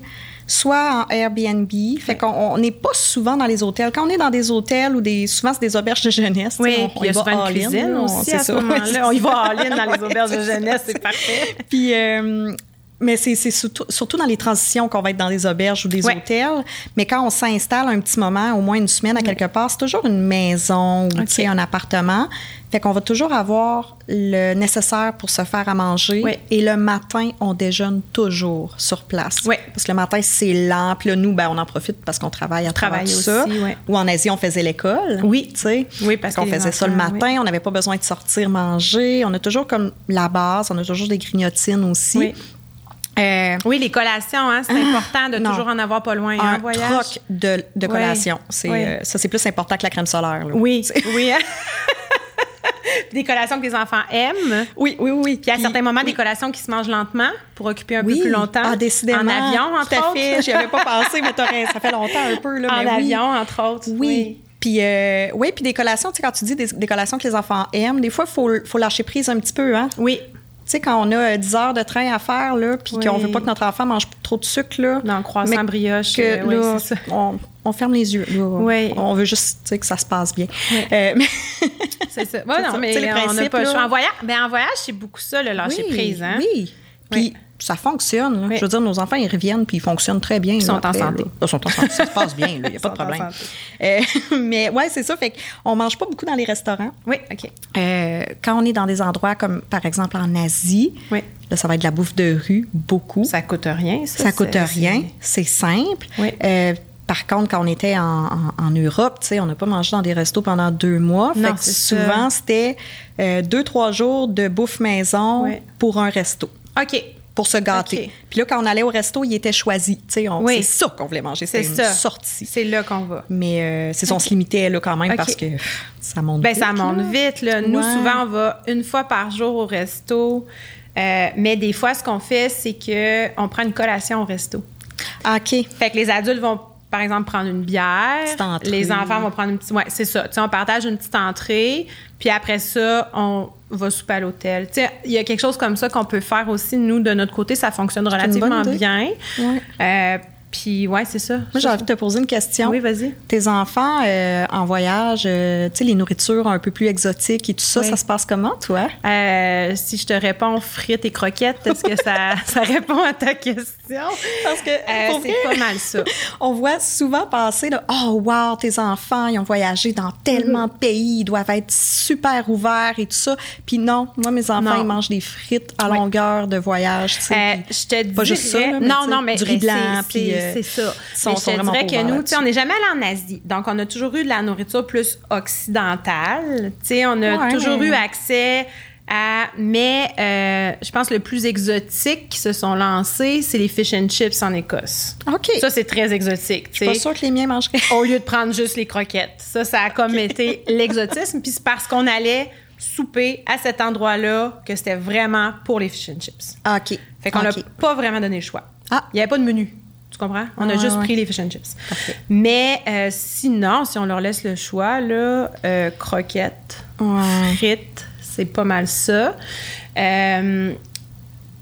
soit en Airbnb. Fait qu'on on n'est pas souvent dans les hôtels. Quand on est dans des hôtels ou des souvent c'est des auberges de jeunesse, Oui, on, puis on il y a souvent une cuisine aussi c'est à ce moment-là. On y va en ligne dans les auberges de jeunesse, c'est parfait. Puis, euh, mais c'est surtout, surtout dans les transitions qu'on va être dans des auberges ou des Ouais. hôtels. Mais quand on s'installe un petit moment, au moins une semaine à quelque part, c'est toujours une maison ou Ok. tu sais, un appartement. Fait qu'on va toujours avoir le nécessaire pour se faire à manger. Et le matin, on déjeune toujours sur place. Parce que le matin, c'est lent. Puis là, nous, ben, on en profite parce qu'on travaille à travers travaille tout ça. Ou en Asie, on faisait l'école. Oui. Tu sais. Oui, parce qu'on faisait ça le matin. On n'avait pas besoin de sortir manger. On a toujours comme la base. On a toujours des grignotines aussi. Oui. Euh, Oui, les collations, hein, c'est important de non. toujours en avoir pas loin. hein, un voyage. troc de, de. C'est, Ouais. euh, ça, c'est plus important que la crème solaire. là. Oui, oui. hein. des collations que les enfants aiment. Oui, oui, oui. Puis à Puis- certains moments, oui. des collations qui se mangent lentement pour occuper un oui. peu plus longtemps. Ah, décidément. En avion, entre Tout à autres. fait. J'y avais pas pensé, mais ça fait longtemps un peu. Là, en mais oui. avion, entre autres. Oui. Puis, euh, oui, puis des collations, tu sais, quand tu dis des, des collations que les enfants aiment, des fois, il faut, faut lâcher prise un petit peu, hein? Oui. Sais, quand on a euh, 10 heures de train à faire, là, puis Oui. qu'on veut pas que notre enfant mange trop de sucre, là. Dans le croissant mais brioche, Que, euh, là, ça. on, on ferme les yeux. là. Oui. On veut juste, que ça se passe bien. Euh, mais- C'est ça. Non, ça. mais on n'a pas le choix. En voyage, ben, en voyage, c'est beaucoup ça, le lâcher prise. Hein? Oui. Puis Oui. Ça fonctionne. Oui. Je veux dire, nos enfants, ils reviennent puis ils fonctionnent très bien. Ils sont en après, santé. Ils sont en santé. Ça se passe bien, il n'y a pas de problème. Euh, mais ouais, c'est ça. Fait qu'on mange pas beaucoup dans les restaurants. Oui, OK. Euh, quand on est dans des endroits comme, par exemple, en Asie, Oui. là, ça va être de la bouffe de rue, beaucoup. Ça coûte rien, ça. Ça coûte rien, c'est simple. Oui. Euh, par contre, quand on était en, en- en Europe, tu sais, on n'a pas mangé dans des restos pendant deux mois. Non, fait que souvent, c'était euh, deux, trois jours de bouffe maison Oui. pour un resto, OK. Pour se gâter. Puis là, quand on allait au resto, il était choisi. Oui. C'est ça qu'on voulait manger. C'est C'était ça. une sortie. C'est là qu'on va. Mais euh, c'est ça, on se limitait là quand même parce que pff, ça monte Ben vite, ça monte là. vite. Là. Nous, Ouais. souvent, on va une fois par jour au resto. Euh, mais des fois, ce qu'on fait, c'est que on prend une collation au resto. Ah, OK. Fait que les adultes vont, par exemple, prendre une bière. Petite entrée. Les enfants vont prendre une petite. Ouais, c'est ça. Tu sais, on partage une petite entrée. Puis après ça, on va souper à l'hôtel. Tu sais, il y a quelque chose comme ça qu'on peut faire aussi. Nous, de notre côté, ça fonctionne relativement bien. Ouais. Euh, puis, ouais, c'est ça. Moi, j'ai envie de te poser une question. Oui, vas-y. Tes enfants euh, en voyage, euh, tu sais, les nourritures un peu plus exotiques et tout ça, Oui. ça se passe comment, toi? Euh, si je te réponds frites et croquettes, est-ce que ça, ça répond à ta question? Parce que c'est pas mal ça. on voit souvent passer, là, oh wow, tes enfants, ils ont voyagé dans tellement de pays, ils doivent être super ouverts et tout ça. Puis non, moi, mes enfants, Non. ils mangent des frites à longueur de voyage, tu sais. Puis- je te Pas juste ça, là, mais non, non, mais du riz blanc, puis, c'est euh, c'est ça. sont- Mais je te dirais que nous, on n'est jamais allé en Asie, donc on a toujours eu de la nourriture plus occidentale. Tu sais, on a Ouais, toujours eu accès à, mais euh, je pense que le plus exotique qui se sont lancés, c'est les fish and chips en Écosse. OK. Ça, c'est très exotique. je suis pas sûre que les miens mangeraient. au lieu de prendre juste les croquettes. Ça, ça a comme été l'exotisme. Puis c'est parce qu'on allait souper à cet endroit-là que c'était vraiment pour les fish and chips. OK. Fait qu'on n'a pas vraiment donné le choix. Ah. Il n'y avait pas de menu. Comprends? On a juste ouais. pris les fish and chips. Mais euh, sinon, si on leur laisse le choix, là, euh, croquettes, Ouais. frites, c'est pas mal ça. Euh,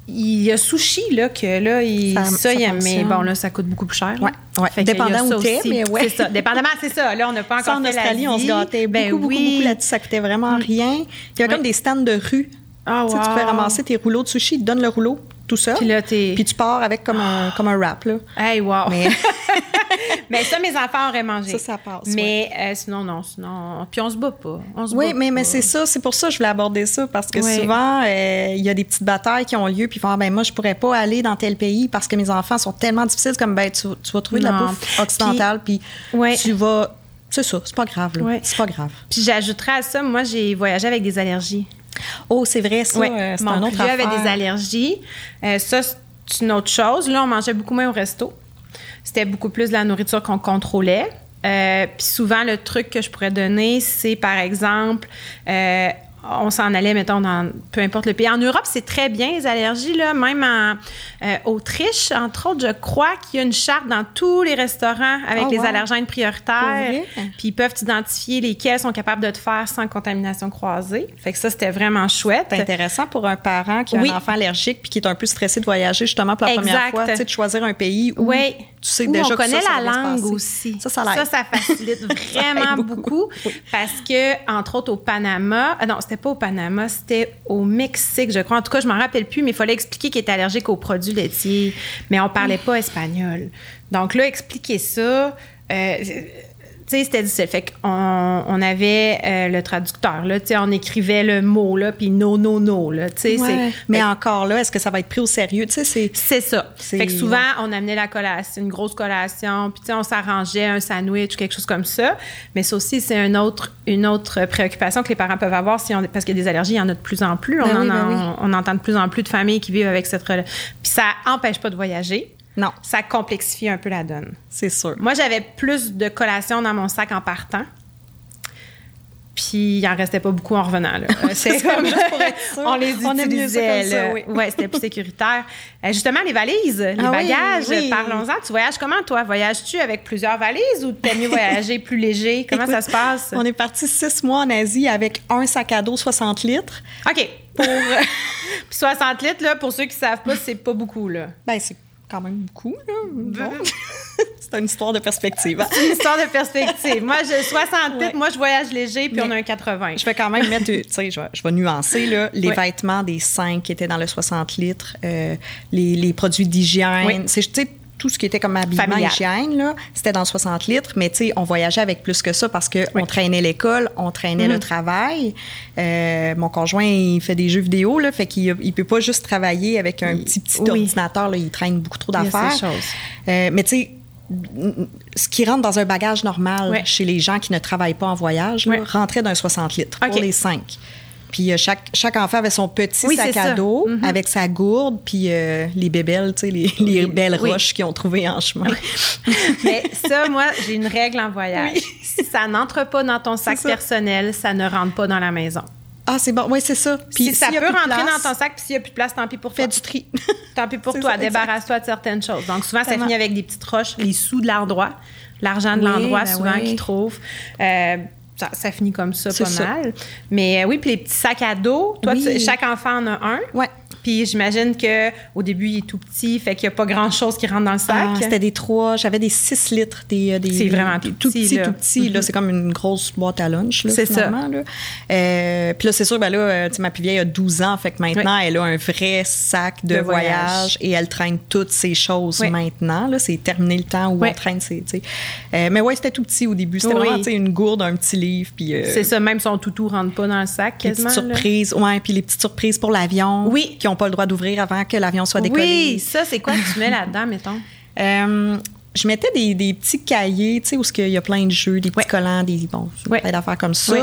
il y a sushi, là, que là, il, Ça- ça, ça il y a- mais bon, là, ça coûte beaucoup plus cher. Ouais, ouais. Dépendant où t'es, mais ouais. C'est ça. Dépendamment, c'est ça. Là, on n'a pas encore Ça, en fait Australie, on se gâtait beaucoup, Ben beaucoup, oui. beaucoup là-dessus. Ça coûtait vraiment rien. Il y avait Ouais. comme des stands de rue. Tu sais, tu wow. pouvais ramasser tes rouleaux de sushi, ils te donnent le rouleau tout seul. Puis là, t'es- Puis tu pars avec comme un, comme un wrap, là. Hey, wow. Mais Mais ça, mes enfants auraient mangé. Ça, ça passe, Mais euh, sinon, non, sinon. Puis on se bat pas. On se oui, bat mais, mais c'est ça, c'est pour ça que je voulais aborder ça, parce que souvent, euh, il y a des petites batailles qui ont lieu, puis ils font, Ah, ben moi, je pourrais pas aller dans tel pays parce que mes enfants sont tellement difficiles, comme, ben, tu, tu vas trouver de la bouffe occidentale, puis Ouais. tu vas. C'est ça, c'est pas grave, là. Ouais. C'est pas grave. Puis j'ajouterais à ça, moi, j'ai voyagé avec des allergies. Oh, c'est vrai, ça, Ouais. euh, c'est Mon un autre avait des allergies. Euh, ça, c'est une autre chose. Là, on mangeait beaucoup moins au resto. C'était beaucoup plus de la nourriture qu'on contrôlait. Euh, Puis souvent, le truc que je pourrais donner, c'est par exemple, on s'en allait, mettons, dans peu importe le pays. En Europe, c'est très bien, les allergies, là. Même en euh, Autriche, entre autres, je crois qu'il y a une charte dans tous les restaurants avec Oh, les wow. allergènes prioritaires. Puis ils peuvent identifier lesquels sont capables de te faire sans contamination croisée. Fait que ça, c'était vraiment chouette. C'est intéressant pour un parent qui a Oui. un enfant allergique puis qui est un peu stressé de voyager justement pour la première fois, tu sais, de choisir un pays où Oui. Tu sais Où déjà on que connaît ça, ça la langue passer. aussi. Ça, ça ça, l'aide. ça facilite vraiment beaucoup. Parce que, entre autres, au Panama, ah non, c'était pas au Panama, c'était au Mexique, je crois. En tout cas, je m'en rappelle plus, mais il fallait expliquer qu'il était allergique aux produits laitiers. Mais on parlait pas espagnol. Donc là, expliquer ça. euh, c'était difficile. Fait qu'on on avait euh, le traducteur, là. Tu sais, on écrivait le mot, là, puis no, no, no, là. Ouais. Mais encore là, est-ce que ça va être pris au sérieux? Tu sais, c'est. c'est ça. Fait que souvent, on amenait la collation, une grosse collation, puis tu sais, on s'arrangeait un sandwich ou quelque chose comme ça. Mais ça aussi, c'est un autre, une autre préoccupation que les parents peuvent avoir si on, parce qu'il y a des allergies, il y en a de plus en plus. On, Ben en, oui, ben oui. on, on entend de plus en plus de familles qui vivent avec cette Puis ça empêche pas de voyager. Non, Ça complexifie un peu la donne. c'est sûr. Moi, j'avais plus de collations dans mon sac en partant. Puis il en restait pas beaucoup en revenant. Là. Euh, C'est comme Juste pour être sûr. on les On utilisait. ça, là. oui. Ouais, c'était plus sécuritaire. Euh, justement, les valises, les Ah bagages, oui. parlons-en. Tu voyages comment, toi? Voyages-tu avec plusieurs valises ou t'aimes mieux voyager plus léger? Comment ça se passe? On est parti six mois en Asie avec un sac à dos 60 litres. OK. Pour... Puis 60 litres, là, pour ceux qui savent pas, c'est pas beaucoup, là. Ben, c'est quand même beaucoup. c'est une histoire de perspective. hein. C'est une histoire de perspective. Moi, j'ai 60 litres, Ouais. moi, je voyage léger, puis Mais- on a un 80. Je vais quand même mettre, tu sais, je vais, je vais nuancer, là, les Ouais. vêtements des cinq qui étaient dans le 60 litres, euh, les, les produits d'hygiène, tu sais, tout ce qui était comme habillement, Familial. hygiène, là, c'était dans le 60 litres, mais tu sais, on voyageait avec plus que ça parce qu'on Oui. traînait l'école, on traînait Mhm. le travail. Euh, mon conjoint, il fait des jeux vidéo, là, fait qu'il il peut pas juste travailler avec un Il- petit, petit oui. ordinateur, là, il traîne beaucoup trop d'affaires. Euh, mais tu sais, ce qui rentre dans un bagage normal chez les gens qui ne travaillent pas en voyage, là, rentrait d'un 60 litres pour les cinq. Puis euh, chaque, chaque enfant avait son petit Oui, sac à dos Mhm. avec sa gourde, puis euh, les bébelles, tu sais, les, les belles Oui. roches qu'ils ont trouvées en chemin. Mais ça, moi, j'ai une règle en voyage. Si ça n'entre pas dans ton sac ça. personnel, ça ne rentre pas dans la maison. Ah, c'est bon, oui, c'est ça. Puis si ça peut rentrer place, dans ton sac, puis s'il n'y a plus de place, tant pis pour toi. Fais du tri. Tant pis pour toi. Débarrasse-toi de certaines choses. Donc, souvent, ça finit avec des petites roches, les sous de l'endroit, l'argent de l'endroit, ben souvent, qu'ils trouvent. Euh, ça, ça finit comme ça, pas ça. mal. Mais euh, oui, puis les petits sacs à dos, toi, Oui. tu- chaque enfant en a un? Ouais. Puis j'imagine que au début, il est tout petit, fait qu'il n'y a pas grand-chose qui rentre dans le sac. Ah, c'était des trois, j'avais des 6 litres, des, euh, des C'est vraiment des tout petit, petit, là. tout petit. là, Mhm. c'est comme une grosse boîte à lunch, C'est ça. là. Euh, puis là, c'est sûr, ben là, euh, ma plus vieille a 12 ans, fait que maintenant, elle a un vrai sac de, De voyage. voyage. et elle traîne toutes ces choses Oui. maintenant. C'est terminé le temps où Oui. on traîne ses. Euh, mais ouais, c'était tout petit au début. C'était vraiment, une gourde, un petit livre, puis euh, C'est ça, même son toutou rentre pas dans le sac, les quasiment. petites là. surprises. Ouais, puis les petites surprises pour l'avion. Oui. Qui n'ont pas le droit d'ouvrir avant que l'avion soit décollé. Oui, ça, c'est quoi que tu mets là-dedans, mettons? Euh, je mettais des, des petits cahiers, tu sais, où il y a plein de jeux, des petits Ouais. collants, des bon, Ouais. plein d'affaires comme ça. Oui.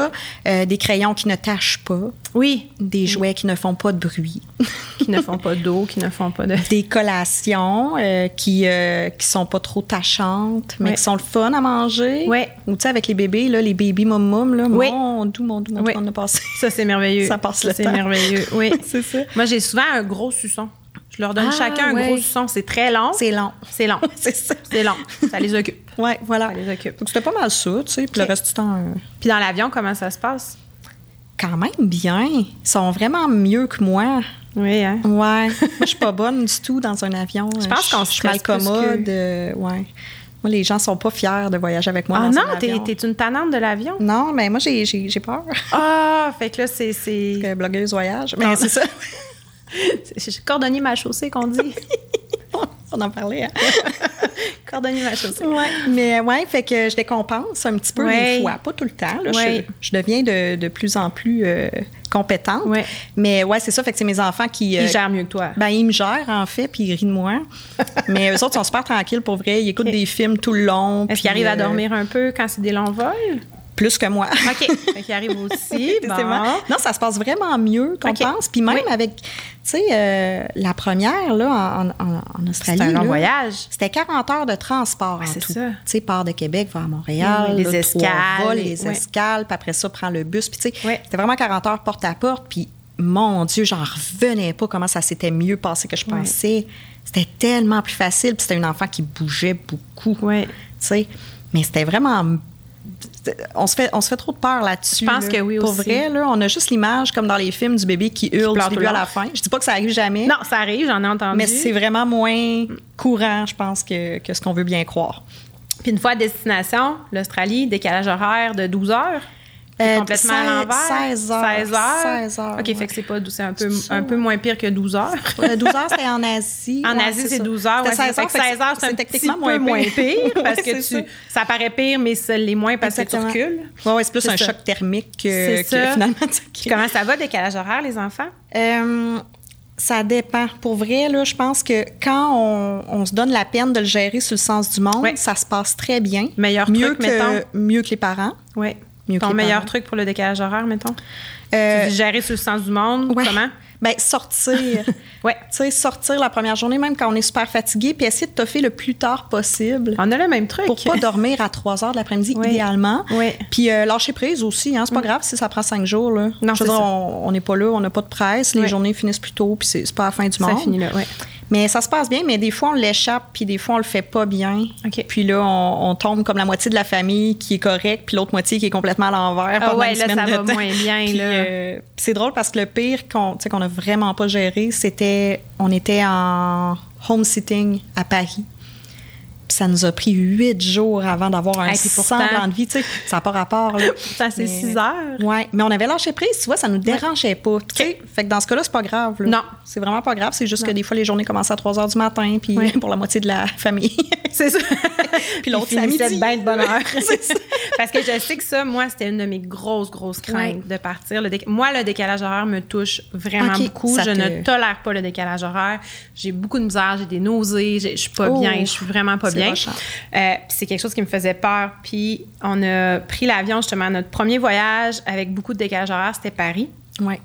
Euh, des crayons qui ne tachent pas, Oui, des jouets qui ne font pas de bruit, qui ne font pas d'eau, qui ne font pas de... des collations euh, qui euh, qui sont pas trop tachantes, mais Ouais. qui sont le fun à manger. Ouais. Ou tu sais, avec les bébés, là, les baby mum mum, là, mon doux, mon doux, mon on a passé. Ça, c'est merveilleux. Ça passe le C'est temps. merveilleux, oui. C'est ça. Moi, j'ai souvent un gros suçon. Je leur donne Ah, chacun un gros suçon. C'est très long. C'est long. C'est long. C'est ça. C'est long. Ça les occupe. Ouais, voilà. Ça les occupe. Donc c'était pas mal ça, tu sais, puis le reste du temps. euh, Puis dans l'avion, comment ça se passe? quand même bien. Ils sont vraiment mieux que moi. Oui, hein? Ouais. Moi, je suis pas bonne du tout dans un avion. Je pense qu'on Je suis mal commode. que- euh, ouais. Moi, les gens sont pas fiers de voyager avec moi Ah dans non, un t'es, avion. t'es une tannante de l'avion? Non, mais moi, j'ai, j'ai, j'ai peur. Ah, fait que là, c'est... c'est... que blogueuse voyage. Mais Non. c'est ça. C'est cordonnier ma chaussée qu'on dit. On en parlait. hein. cordonnier ma chaussée. Ouais. Mais ouais, fait que je décompense un petit peu Ouais. des fois. Pas tout le temps. là. Ouais. Je, je deviens de, de plus en plus euh, compétente. Mais ouais, c'est ça. Fait que c'est mes enfants qui. euh, Ils gèrent mieux que toi. Ben, ils me gèrent, en fait, puis ils rient de moi. Mais eux autres sont super tranquilles, pour vrai. Ils écoutent des films tout le long. Est-ce puis, qu'ils arrivent à euh, dormir un peu quand c'est des longs vols? Plus que moi. OK. Qu'il arrive aussi. bon. Non, ça se passe vraiment mieux qu'on pense. Puis même Oui. avec, tu sais, euh, la première, là, en, en- en Australie. C'est un long là, voyage. C'était 40 heures de transport en c'est tout. ça. Tu sais, part de Québec vers Montréal. Oui, les là, escales, trois les- les ouais. escales, puis après ça, prend le bus. Puis tu sais, Ouais. c'était vraiment 40 heures porte à porte. Puis mon Dieu, j'en revenais pas comment ça s'était mieux passé que je Ouais. pensais. C'était tellement plus facile. Puis c'était une enfant qui bougeait beaucoup. Oui. Tu sais, mais c'était vraiment. On se, fait, on se fait trop de peur là-dessus. Je pense là. que oui Pour aussi. vrai, là, on a juste l'image, comme dans les films, du bébé qui hurle du début le à la fin. Je dis pas que ça arrive jamais. Non, ça arrive, j'en ai entendu. Mais c'est vraiment moins courant, je pense, que, que ce qu'on veut bien croire. Puis une fois à destination, l'Australie, décalage horaire de 12 heures. C'est Euh, complètement à seize- l'envers. 16 heures. 16 heures? 16 heures, OK, ouais. fait que c'est pas c'est un peu, C'est un peu moins pire que 12 heures. Euh, 12 heures, c'était en Asie. En Ouais, Asie, c'est ça. 12 heures. Ouais, C'était c'est ça. Fait que 16 heures, c'est un petit peu moins pire, parce que c'est tu, ça paraît pire, mais ça l'est moins parce que Exactement. tu recules. Ouais, ouais, c'est plus C'est un ça. choc thermique que, C'est que ça. finalement. Comment ça va, décalage horaire, les enfants? Euh, ça dépend. Pour vrai, là, je pense que quand on, on se donne la peine de le gérer sur le sens du monde, ça se passe très bien. Meilleur mieux truc, que, mettons? Mieux que les parents. Oui. Mieux que Ton les meilleur parents. truc pour le décalage horaire, mettons? Euh, tu dis gérer sur le sens du monde, ouais. comment? Ben, sortir. Ouais. Tu sais, sortir la première journée, même quand on est super fatigué, puis essayer de toffer le plus tard possible. On a le même truc. Pour pas dormir à 3 heures de l'après-midi, Oui. idéalement. Oui. Puis euh, lâcher prise aussi, hein, c'est pas grave si ça prend 5 jours. Là. Non, Je veux c'est dire, ça. on n'est pas là, on n'a pas de presse, les Oui. journées finissent plus tôt, puis c'est pas la fin du Ça monde. finit là, oui. Mais ça se passe bien, mais des fois, on l'échappe, puis des fois, on le fait pas bien. Puis là, on, on tombe comme la moitié de la famille qui est correcte, puis l'autre moitié qui est complètement à l'envers. Ah ouais, là, ça va temps. moins bien, euh, puis c'est drôle parce que le pire qu'on tu sais, qu'on a vraiment pas géré, c'était on était en home sitting à Paris. Ça nous a pris huit jours avant d'avoir un Hey, semblant de vie. Tu sais, ça n'a pas rapport. Là. Pourtant, c'est 6 heures. Ouais, mais on avait lâché prise, tu vois, ça nous dérangeait pas. Tu sais, Fait que dans ce cas-là, c'est pas grave. là. Non. C'est vraiment pas grave. C'est juste que des fois, les journées commencent à 3 heures du matin, puis Ouais. pour la moitié de la famille. C'est ça. Puis l'autre, c'est midi. de bien de bonne heure. Ça. Parce que je sais que ça, moi, c'était une de mes grosses, grosses craintes Ouais. de partir. Le déc- Moi, le décalage horaire me touche vraiment beaucoup. ça Je te- ne tolère pas le décalage horaire. J'ai beaucoup de misère, j'ai des nausées, je suis pas Oh, bien, je suis vraiment pas c'est bien. Euh, c'est quelque chose qui me faisait peur. Puis on a pris l'avion justement, notre premier voyage avec beaucoup de décalage horaire, c'était Paris. Ouais.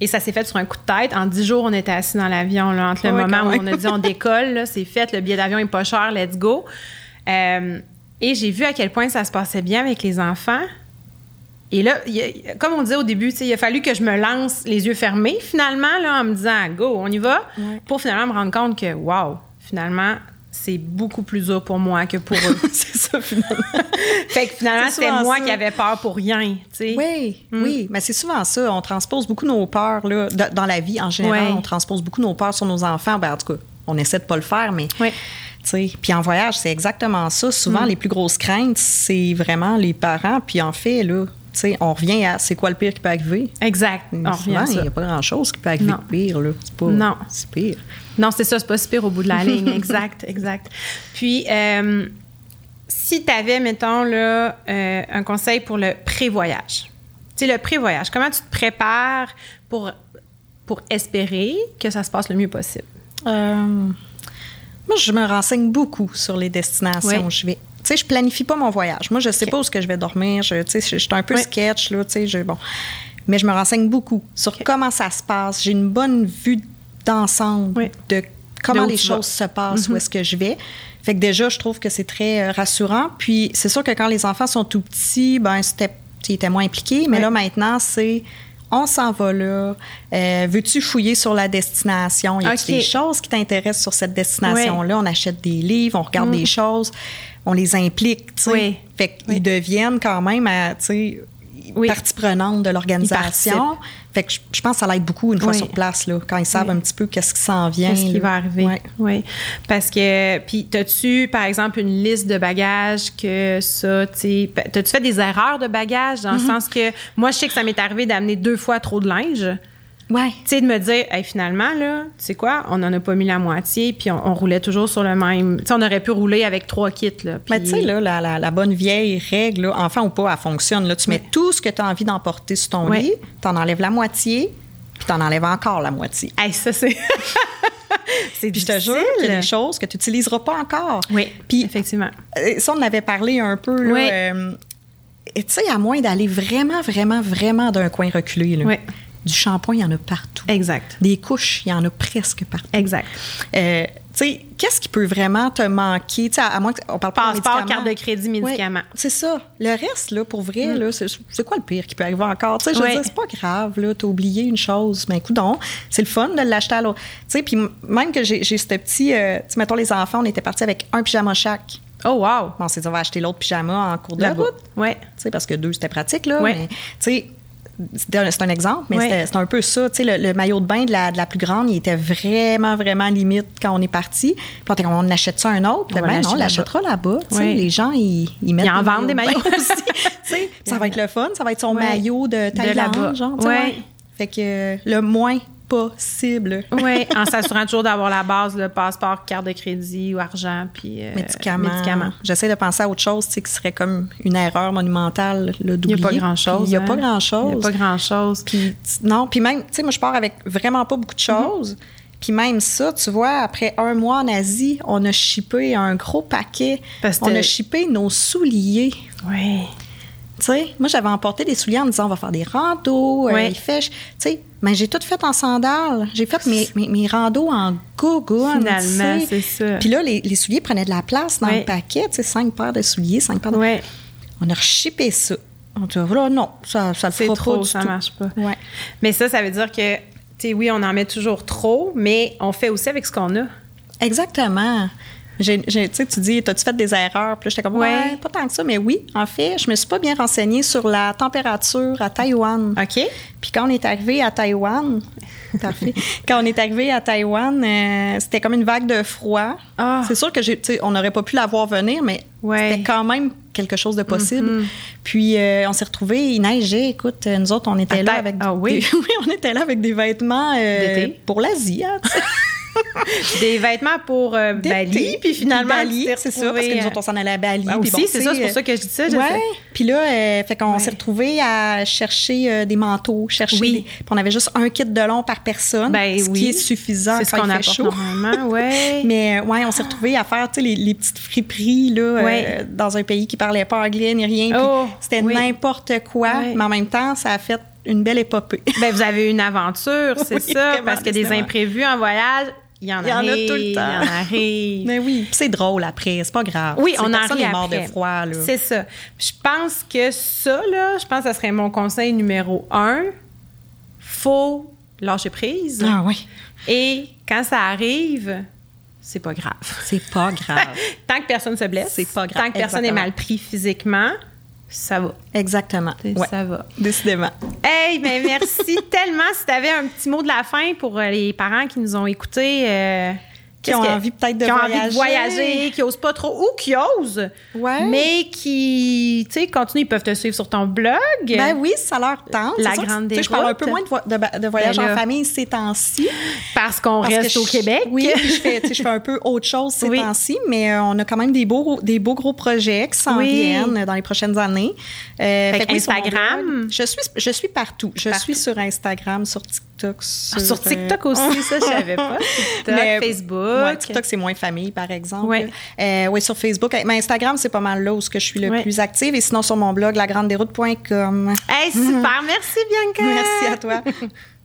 Et ça s'est fait sur un coup de tête. En dix jours, on était assis dans l'avion. là, Entre le moment où même. on a dit on décolle, c'est fait, le billet d'avion est pas cher, let's go. Euh, et j'ai vu à quel point ça se passait bien avec les enfants. Et là, a- comme on disait au début, il a fallu que je me lance les yeux fermés, finalement, là, en me disant go, on y va, Ouais. pour finalement me rendre compte que, wow, finalement, c'est beaucoup plus dur pour moi que pour eux. c'est ça, finalement. fait que finalement, c'était moi ça. qui avais peur pour rien, tu sais. Oui, Mm. oui, mais c'est souvent ça. On transpose beaucoup nos peurs là, dans la vie en général. On transpose beaucoup nos peurs sur nos enfants. Ben, en tout cas, on essaie de pas le faire, mais Oui. tu sais. Puis en voyage, c'est exactement ça. Souvent, Mm. les plus grosses craintes, c'est vraiment les parents. Puis en fait, là, sais, on revient à c'est quoi le pire qui peut arriver. Exact. On revient Souvent, il n'y a pas grand-chose qui peut arriver Non. de pire. Là. C'est pas Non. c'est pire. Non, c'est ça, c'est pas si pire au bout de la ligne. Exact, exact. Puis, euh, si tu avais, mettons, là, euh, un conseil pour le pré-voyage. Tu sais, le pré-voyage, comment tu te prépares pour, pour espérer que ça se passe le mieux possible? Euh, moi, je me renseigne beaucoup sur les destinations Oui. où je vais. Tu sais, je planifie pas mon voyage. Moi, je sais pas où est-ce que je vais dormir. Je, tu sais, je, je suis un peu Oui. sketch, là, tu sais, je- bon. Mais je me renseigne beaucoup sur comment ça se passe. J'ai une bonne vue d'ensemble Oui. de comment De les choses se passent, où est-ce que je vais. Fait que déjà, je trouve que c'est très euh, rassurant. Puis, c'est sûr que quand les enfants sont tout petits, ben c'était, ils étaient moins impliqués. Mais Oui. là, maintenant, c'est on s'en va là. Euh, veux-tu fouiller sur la destination? Y a OK. des choses qui t'intéressent sur cette destination-là? On achète des livres, on regarde des choses, on les implique, tu sais. Oui. Fait qu'ils Oui. deviennent quand même, à, tu sais, Oui. partie prenante de l'organisation. Fait que je, je pense que ça l'aide beaucoup une fois Oui. sur place, là, quand ils savent Oui. un petit peu qu'est-ce qui s'en vient. Qu'est-ce qui va arriver? Oui. Parce que, puis, as-tu, par exemple, une liste de bagages que ça, tu t'as-tu fait des erreurs de bagages dans Mm-hmm. le sens que, moi, je sais que ça m'est arrivé d'amener deux fois trop de linge. Ouais. Tu sais, de me dire, hey, finalement, là, tu sais quoi, on n'en a pas mis la moitié, puis on, on roulait toujours sur le même. Tu sais, on aurait pu rouler avec trois kits, là. Mais tu sais, là, la, la- la bonne vieille règle, là, enfant ou pas, elle fonctionne. Là. Tu mets tout ce que tu as envie d'emporter sur ton Ouais. lit, tu en enlèves la moitié, puis tu en enlèves encore la moitié. Hey, ça, c'est. c'est Puis je te jure qu'il y a des choses que tu n'utiliseras pas encore. Oui, Puis effectivement. euh, ça, on en avait parlé un peu. Là, Oui. euh, tu sais, à moins d'aller vraiment, vraiment, vraiment d'un coin reculé, là. Ouais. Du shampoing, il y en a partout. Exact. Des couches, il y en a presque partout. Exact. Euh, tu sais, qu'est-ce qui peut vraiment te manquer? Tu sais, à, à moins qu'on parle pas de Passeport, médicaments. carte de crédit, médicaments. Ouais, c'est ça. Le reste, là, pour vrai, là, c'est, quoi le pire qui peut arriver encore? Tu sais, je veux Ouais. dire, c'est pas grave, là, t'as oublié une chose. Mais écoute c'est le fun de l'acheter à l'autre. Tu sais, puis même que j'ai, j'ai ce petit... euh, tu sais, mettons, les enfants, on était partis avec un pyjama chaque. Oh, wow. Bon, on s'est dit, on va acheter l'autre pyjama en cours de La route. Ouais. Tu sais, parce que deux, c'était pratique, là. Ouais. Mais, tu sais, c'est un, exemple, mais c'est un peu ça. Tu sais, le, le maillot de bain de la, de la plus grande, il était vraiment, vraiment limite quand on est parti. Puis on achète ça un autre? On Ben, non, on l'achètera là-bas. Les gens, ils, ils mettent Ils en vendent des de maillots. aussi. Ça va être le fun. Ça va être son maillot de. Thaïlande, genre. tu sais, Ouais. ouais. Fait que euh, le moins possible. Oui, en s'assurant toujours d'avoir la base, le passeport, carte de crédit ou argent, puis euh, médicaments. médicaments. J'essaie de penser à autre chose, tu sais, qui serait comme une erreur monumentale, là, Il n'y d'oublier. a pas grand-chose. Il n'y a hein. pas grand-chose. Il n'y a pas grand-chose. Puis, non, puis même, tu sais, moi, je pars avec vraiment pas beaucoup de choses. Puis même ça, tu vois, après un mois en Asie, on a shippé un gros paquet. Parce on a shippé nos souliers. Oui. Tu sais, moi, j'avais emporté des souliers en me disant, on va faire des randos, euh, Ouais. il fait... ch- Tu sais, mais j'ai tout fait en sandales. J'ai fait mes, mes, mes randos en gogoon. Finalement, c'est ça. Puis là, les, les souliers prenaient de la place dans le paquet. Tu sais, cinq paires de souliers, cinq paires de... Oui, On a shippé ça. On dit, voilà, non, ça, ça le fera trop, pas du ça tout. marche pas. Ouais. Mais ça, ça veut dire que, tu sais, oui, on en met toujours trop, mais on fait aussi avec ce qu'on a. Exactement. J'ai- j'ai- tu dis, t'as-tu fait des erreurs? Puis j'étais comme, ouais. Ouais. pas tant que ça. Mais oui, en fait, je me suis pas bien renseignée sur la température à Taïwan. OK? Puis quand on est arrivé à Taïwan, parfait. quand on est arrivé à Taïwan, euh, c'était comme une vague de froid. Ah. C'est sûr que j'ai, on n'aurait pas pu la voir venir, mais Ouais. c'était quand même quelque chose de possible. Mhm. Puis euh, on s'est retrouvés, il neigeait. Écoute, nous autres, on était là avec Ah oui? des, oui, on était là avec des vêtements euh, D'été? pour l'Asie. hein. Des vêtements pour euh. Bali, puis finalement, Bali, c'est ça, parce que nous autres, on s'en allait à Bali. Ah, aussi, bon, c'est ça, c'est pour ça que je dis ça, je ouais. Puis là, euh, fait qu'on Ouais. s'est retrouvés à chercher euh, des manteaux, chercher Oui. des- puis on avait juste un kit de long par personne, Ben ce oui. qui est suffisant C'est ce qu'on il fait chaud. normalement, ouais. Mais euh, ouais, on s'est retrouvés à faire tu sais, les, les petites friperies là, euh, Ouais. dans un pays qui parlait pas anglais ni rien. Oh, c'était oui. n'importe quoi, mais en même temps, ça a fait une belle épopée. Ben, vous avez eu une aventure, c'est Oui, ça, parce que des imprévus en voyage, il y en, Il y en a arrive, tout le temps. Il y en arrive. mais oui, c'est drôle après, c'est pas grave. Oui, on en rit est mort de froid. C'est ça. Je pense que ça, là, je pense que ça serait mon conseil numéro un. Faut lâcher prise. Ah oui, Et quand ça arrive, c'est pas grave. c'est pas grave. Tant que personne se blesse, C'est pas grave, tant que personne est exactement. mal pris physiquement, ça va. Exactement. Ouais, Ça va. décidément. Hey, ben merci tellement. Si tu avais un petit mot de la fin pour euh, les parents qui nous ont écoutés. euh, Qui ont que- envie peut-être de qui ont envie de voyager. voyager, qui osent pas trop ou qui osent, Ouais. mais qui, tu sais, continuent, ils peuvent te suivre sur ton blog. Ben oui, ça leur tente. La grande sais, Je parle un déroute. peu moins de, vo- de, de voyage Ben en famille ces temps-ci. Parce qu'on reste que au je- Québec. Oui, puis je fais, je fais un peu autre chose ces Oui. temps-ci, mais euh, on a quand même des beaux, des beaux gros projets qui s'en Oui. viennent dans les prochaines années. Euh, Fait Instagram. blog, je suis, je suis partout. Je Partout. suis sur Instagram, sur TikTok. Ah, Sur TikTok euh, aussi, ça, je savais pas. TikTok, Mais- Facebook. Ouais, TikTok, c'est moins famille, par exemple. Ouais. Euh, oui, sur Facebook. Mais Instagram, c'est pas mal là où ce que je suis le Ouais. plus active. Et sinon, sur mon blog, lagrandederoute.com. Hey, super. Merci, Bianca. Merci à toi.